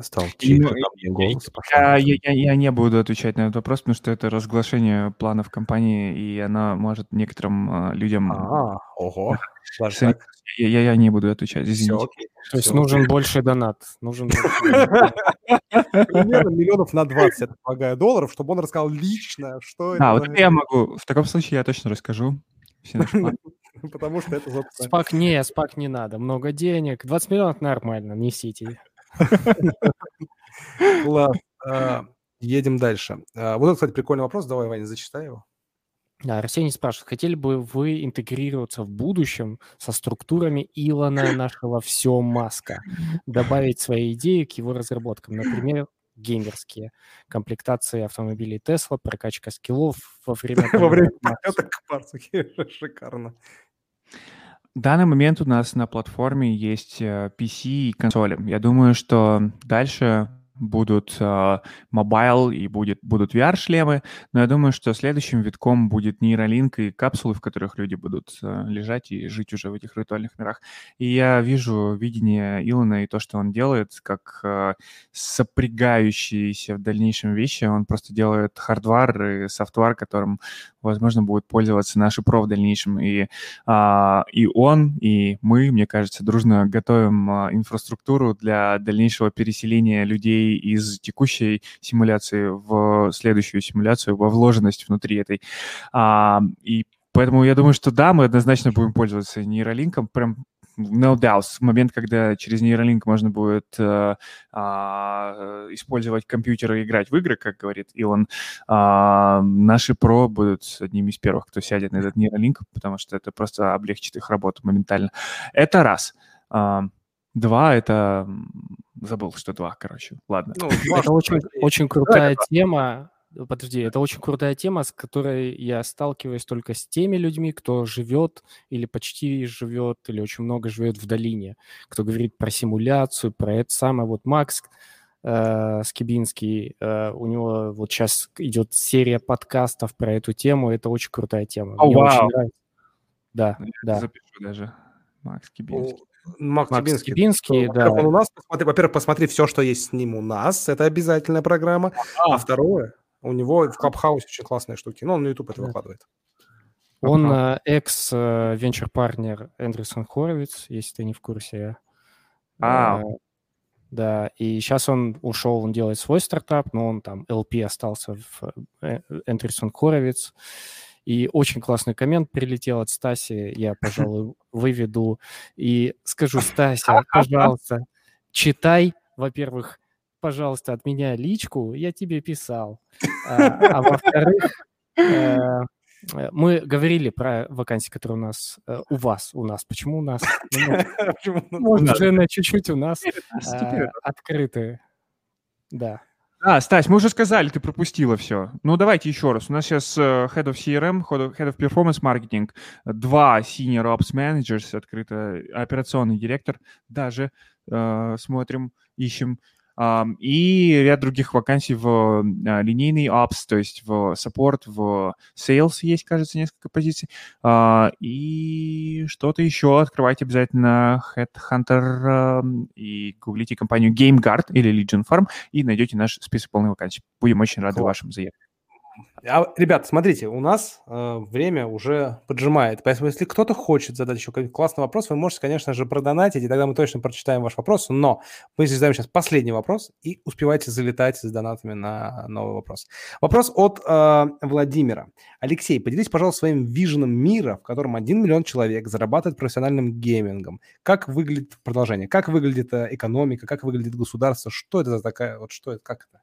стал чьи-то голос я, я, я, я не буду отвечать на этот вопрос, потому что это разглашение планов компании, и она может некоторым э, людям... А, ого. Я, я, я не буду отвечать, извините. Все, То есть нужен больше донат. Нужен Примерно миллионов на 20, я предполагаю, долларов, чтобы он рассказал лично, что это... А, вот это я могу. В таком случае я точно расскажу. Потому что это... Спак не, спак не надо. Много денег. 20 миллионов нормально, несите. Класс. А, едем дальше. А, вот это, кстати, прикольный вопрос. Давай, Ваня, зачитай его. Да, Арсений спрашивает, хотели бы вы интегрироваться в будущем со структурами Илона нашего все Маска, добавить свои идеи к его разработкам, например, геймерские, комплектации автомобилей Тесла, прокачка скиллов во время... Во время полета к Шикарно. Данный момент у нас на платформе есть э, PC и консоли. Я думаю, что дальше будут mobile uh, и будет, будут VR -шлемы, но я думаю, что следующим витком будет Neuralink и капсулы, в которых люди будут uh, лежать и жить уже в этих виртуальных мирах. И я вижу видение Илона и то, что он делает, как uh, сопрягающиеся в дальнейшем вещи. Он просто делает hardware и software, которым, возможно, будет пользоваться наши про в дальнейшем. И, uh, и он, и мы, мне кажется, дружно готовим uh, инфраструктуру для дальнейшего переселения людей из текущей симуляции в следующую симуляцию, во вложенность внутри этой. А, и поэтому я думаю, что да, мы однозначно будем пользоваться нейролинком, прям no doubt, в момент, когда через нейролинк можно будет э, э, использовать компьютер и играть в игры, как говорит Илон, э, наши про будут одними из первых, кто сядет на этот нейролинк, потому что это просто облегчит их работу моментально. Это раз. Э, два — это Забыл, что два, короче. Ладно. Ну, это очень, очень крутая тема. Подожди, это очень крутая тема, с которой я сталкиваюсь только с теми людьми, кто живет или почти живет, или очень много живет в долине, кто говорит про симуляцию, про это самое. Вот Макс э, Скибинский, э, у него вот сейчас идет серия подкастов про эту тему, это очень крутая тема. Oh, Мне wow. очень нравится. Да, я да. Запишу даже. Макс Кибинский. Макс, Макс Тибинский. Тибинский, да. Он у нас, посмотри, во-первых, посмотри все, что есть с ним у нас, это обязательная программа. А, а второе, у него в Клабхаусе очень классные штуки, но он на YouTube это выкладывает. Он uh экс-венчур-партнер Эндрюсон Хоровиц, если ты не в курсе. А, uh, да, и сейчас он ушел, он делает свой стартап, но он там LP остался в Эндрюсон Хоровиц. И очень классный коммент прилетел от Стаси, я, пожалуй, выведу и скажу, Стася, пожалуйста, читай, во-первых, пожалуйста, от меня личку, я тебе писал. А, а во-вторых, э, мы говорили про вакансии, которые у нас, э, у вас, у нас. Почему у нас? Ну, может, уже на чуть-чуть у нас э, открыты. Да. А, Стась, мы уже сказали, ты пропустила все. Ну, давайте еще раз. У нас сейчас Head of CRM, Head of Performance Marketing, два Senior Ops Managers, открыто операционный директор, даже э, смотрим, ищем и ряд других вакансий в а, линейный ops, то есть в support, в sales есть, кажется, несколько позиций. А, и что-то еще открывайте обязательно Headhunter и гуглите компанию GameGuard или Legion Farm и найдете наш список полных вакансий. Будем очень рады вашим заявкам. А, ребят, смотрите, у нас э, время уже поджимает. Поэтому, если кто-то хочет задать еще какой-то классный вопрос, вы можете, конечно же, продонатить, и тогда мы точно прочитаем ваш вопрос. Но мы задаем сейчас последний вопрос, и успевайте залетать с донатами на новый вопрос. Вопрос от э, Владимира. Алексей, поделитесь, пожалуйста, своим виженом мира, в котором 1 миллион человек зарабатывает профессиональным геймингом. Как выглядит продолжение? Как выглядит э, экономика? Как выглядит государство? Что это за такая... Вот что это? Как это?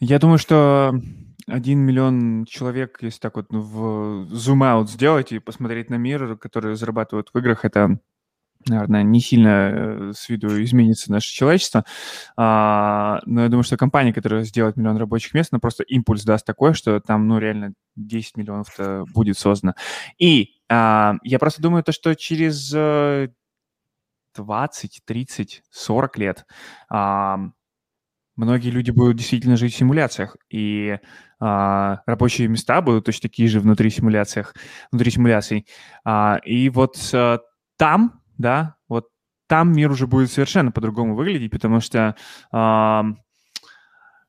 Я думаю, что один миллион человек, если так вот ну, в зум-аут сделать и посмотреть на мир, который зарабатывают в играх, это, наверное, не сильно э, с виду изменится наше человечество. А, но я думаю, что компания, которая сделает миллион рабочих мест, она просто импульс даст такой, что там, ну, реально 10 миллионов будет создано. И а, я просто думаю, то, что через э, 20, 30, 40 лет а, многие люди будут действительно жить в симуляциях, и а, рабочие места будут точно такие же внутри симуляциях, внутри симуляций. А, и вот а, там, да, вот там мир уже будет совершенно по-другому выглядеть, потому что а,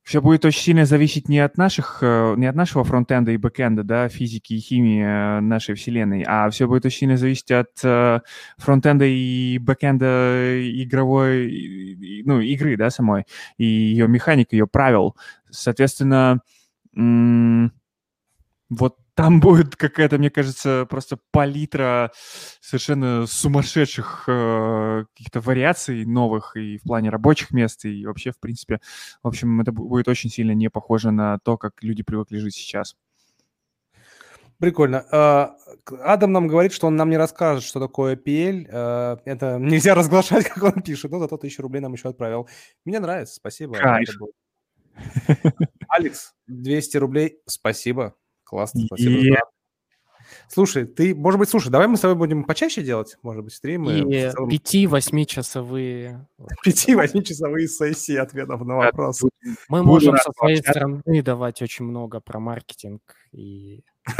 все будет очень сильно зависеть не от наших, э, не от нашего frontend -а и backend -а, да, физики и химии э, нашей вселенной, а все будет очень сильно зависеть от э, frontend -а и backend -а игровой, ну, игры, да, самой, и ее механик, ее правил. Соответственно, вот там будет какая-то, мне кажется, просто палитра совершенно сумасшедших э, каких-то вариаций новых и в плане рабочих мест, и вообще, в принципе, в общем, это будет очень сильно не похоже на то, как люди привыкли жить сейчас. Прикольно. А, Адам нам говорит, что он нам не расскажет, что такое PL. А, это нельзя разглашать, как он пишет, но зато тысячу рублей нам еще отправил. Мне нравится, спасибо. Кайф. Алекс, 200 рублей, спасибо. Классно, спасибо. И... Слушай, ты, может быть, слушай, давай мы с тобой будем почаще делать, может быть, стримы. И целом... 5-8-часовые... 5-8-часовые сессии ответов на вопросы. Мы можем со своей стороны давать очень много про маркетинг и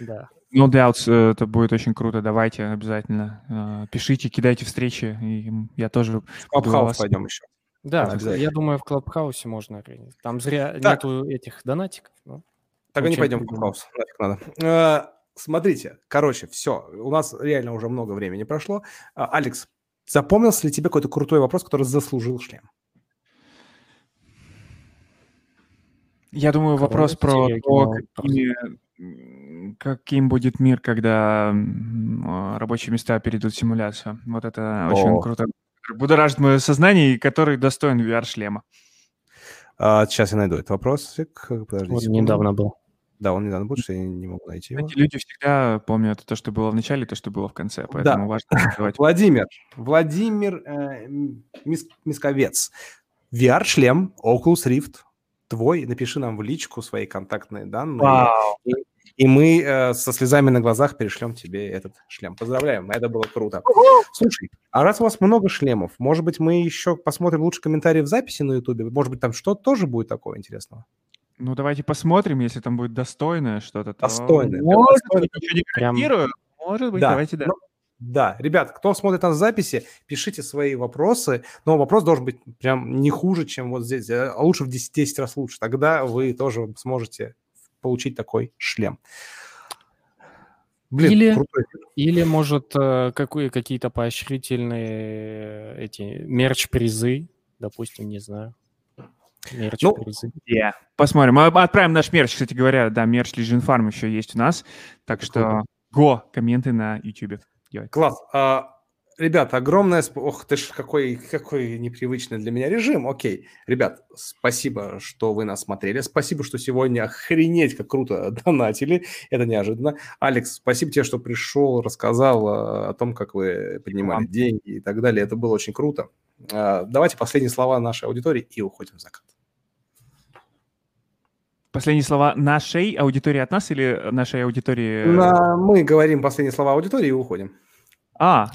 да. No doubts, э, это будет очень круто. Давайте обязательно. Э, пишите, кидайте встречи. И я тоже... В Клабхаус пойдем еще. Да, я думаю, в Клабхаусе можно. Там зря нету этих донатиков. Но... Тогда не пойдем в Клабхаус, нафиг надо. Э, смотрите, короче, все, у нас реально уже много времени прошло. А, Алекс, запомнился ли тебе какой-то крутой вопрос, который заслужил шлем? Я думаю, вопрос про то, какими, каким будет мир, когда рабочие места перейдут в симуляцию. Вот это О. очень круто. Будоражит мое сознание, и который достоин VR-шлема. А, сейчас я найду этот вопрос. Подождите. Вот недавно был. Да, он недавно был, что я не могу найти его. Эти люди всегда помнят то, что было в начале, то, что было в конце, поэтому да. важно называть. Владимир, Владимир э, Мис, Мисковец. VR-шлем Oculus Rift твой, напиши нам в личку свои контактные данные. Вау. И, и мы э, со слезами на глазах перешлем тебе этот шлем. Поздравляем, это было круто. Слушай, а раз у вас много шлемов, может быть, мы еще посмотрим лучше комментарии в записи на Ютубе? Может быть, там что-то тоже будет такого интересного? Ну, давайте посмотрим, если там будет достойное что-то. То... Достойное. Может быть, не Прям... Может быть, да. давайте, да. Ну, да, ребят, кто смотрит нас в записи, пишите свои вопросы, но вопрос должен быть прям не хуже, чем вот здесь, а лучше в 10, 10 раз лучше. Тогда вы тоже сможете получить такой шлем. Блин, или, крутой. или может э, какие, какие-то поощрительные э, эти мерч-призы, допустим, не знаю. Мерч ну, yeah. Посмотрим. Мы отправим наш мерч, кстати говоря. Да, мерч Legion Farm еще есть у нас. Так что го, комменты на YouTube. Класс. А, Ребята, огромное... Ох, ты ж какой, какой непривычный для меня режим. Окей. Ребят, спасибо, что вы нас смотрели. Спасибо, что сегодня охренеть как круто донатили. Это неожиданно. Алекс, спасибо тебе, что пришел, рассказал э, о том, как вы поднимали Вам. деньги и так далее. Это было очень круто. А, давайте последние слова нашей аудитории и уходим в закат. Последние слова нашей аудитории от нас или нашей аудитории? На, мы говорим последние слова аудитории и уходим. А,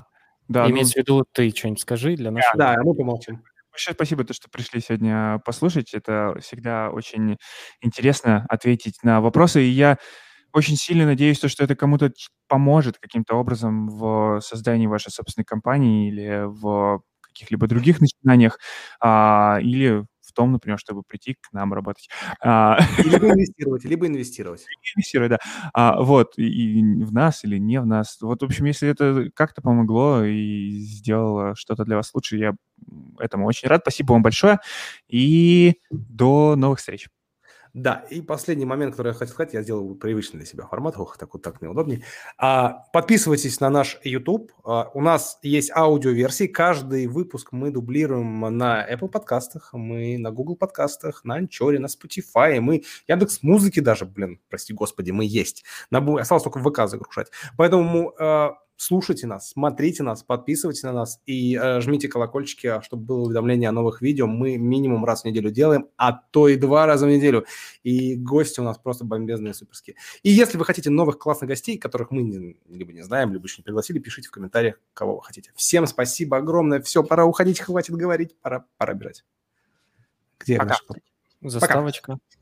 да, Имеется ну... в виду, ты что-нибудь скажи для нашего... Да, мы помолчим. Большое спасибо, то, что пришли сегодня послушать. Это всегда очень интересно ответить на вопросы. И я очень сильно надеюсь, то, что это кому-то поможет каким-то образом в создании вашей собственной компании или в каких-либо других начинаниях, а, или в том, например, чтобы прийти к нам работать. А, либо инвестировать, либо инвестировать. Инвестировать, да. А, вот, и в нас или не в нас. Вот, в общем, если это как-то помогло и сделало что-то для вас лучше, я этому очень рад. Спасибо вам большое и до новых встреч. Да, и последний момент, который я хотел сказать, я сделал привычный для себя формат, ох, так вот так неудобнее. А, подписывайтесь на наш YouTube, а, у нас есть аудиоверсии, каждый выпуск мы дублируем на Apple подкастах, мы на Google подкастах, на Анчоре, на Spotify, мы Яндекс музыки даже, блин, прости господи, мы есть. На, осталось только в ВК загружать. Поэтому а, слушайте нас, смотрите нас, подписывайтесь на нас и э, жмите колокольчики, а, чтобы было уведомление о новых видео. Мы минимум раз в неделю делаем, а то и два раза в неделю. И гости у нас просто бомбезные, суперские. И если вы хотите новых классных гостей, которых мы не, либо не знаем, либо еще не пригласили, пишите в комментариях, кого вы хотите. Всем спасибо огромное. Все, пора уходить, хватит говорить, пора, пора бежать. Где Пока. наш... Заставочка. Пока.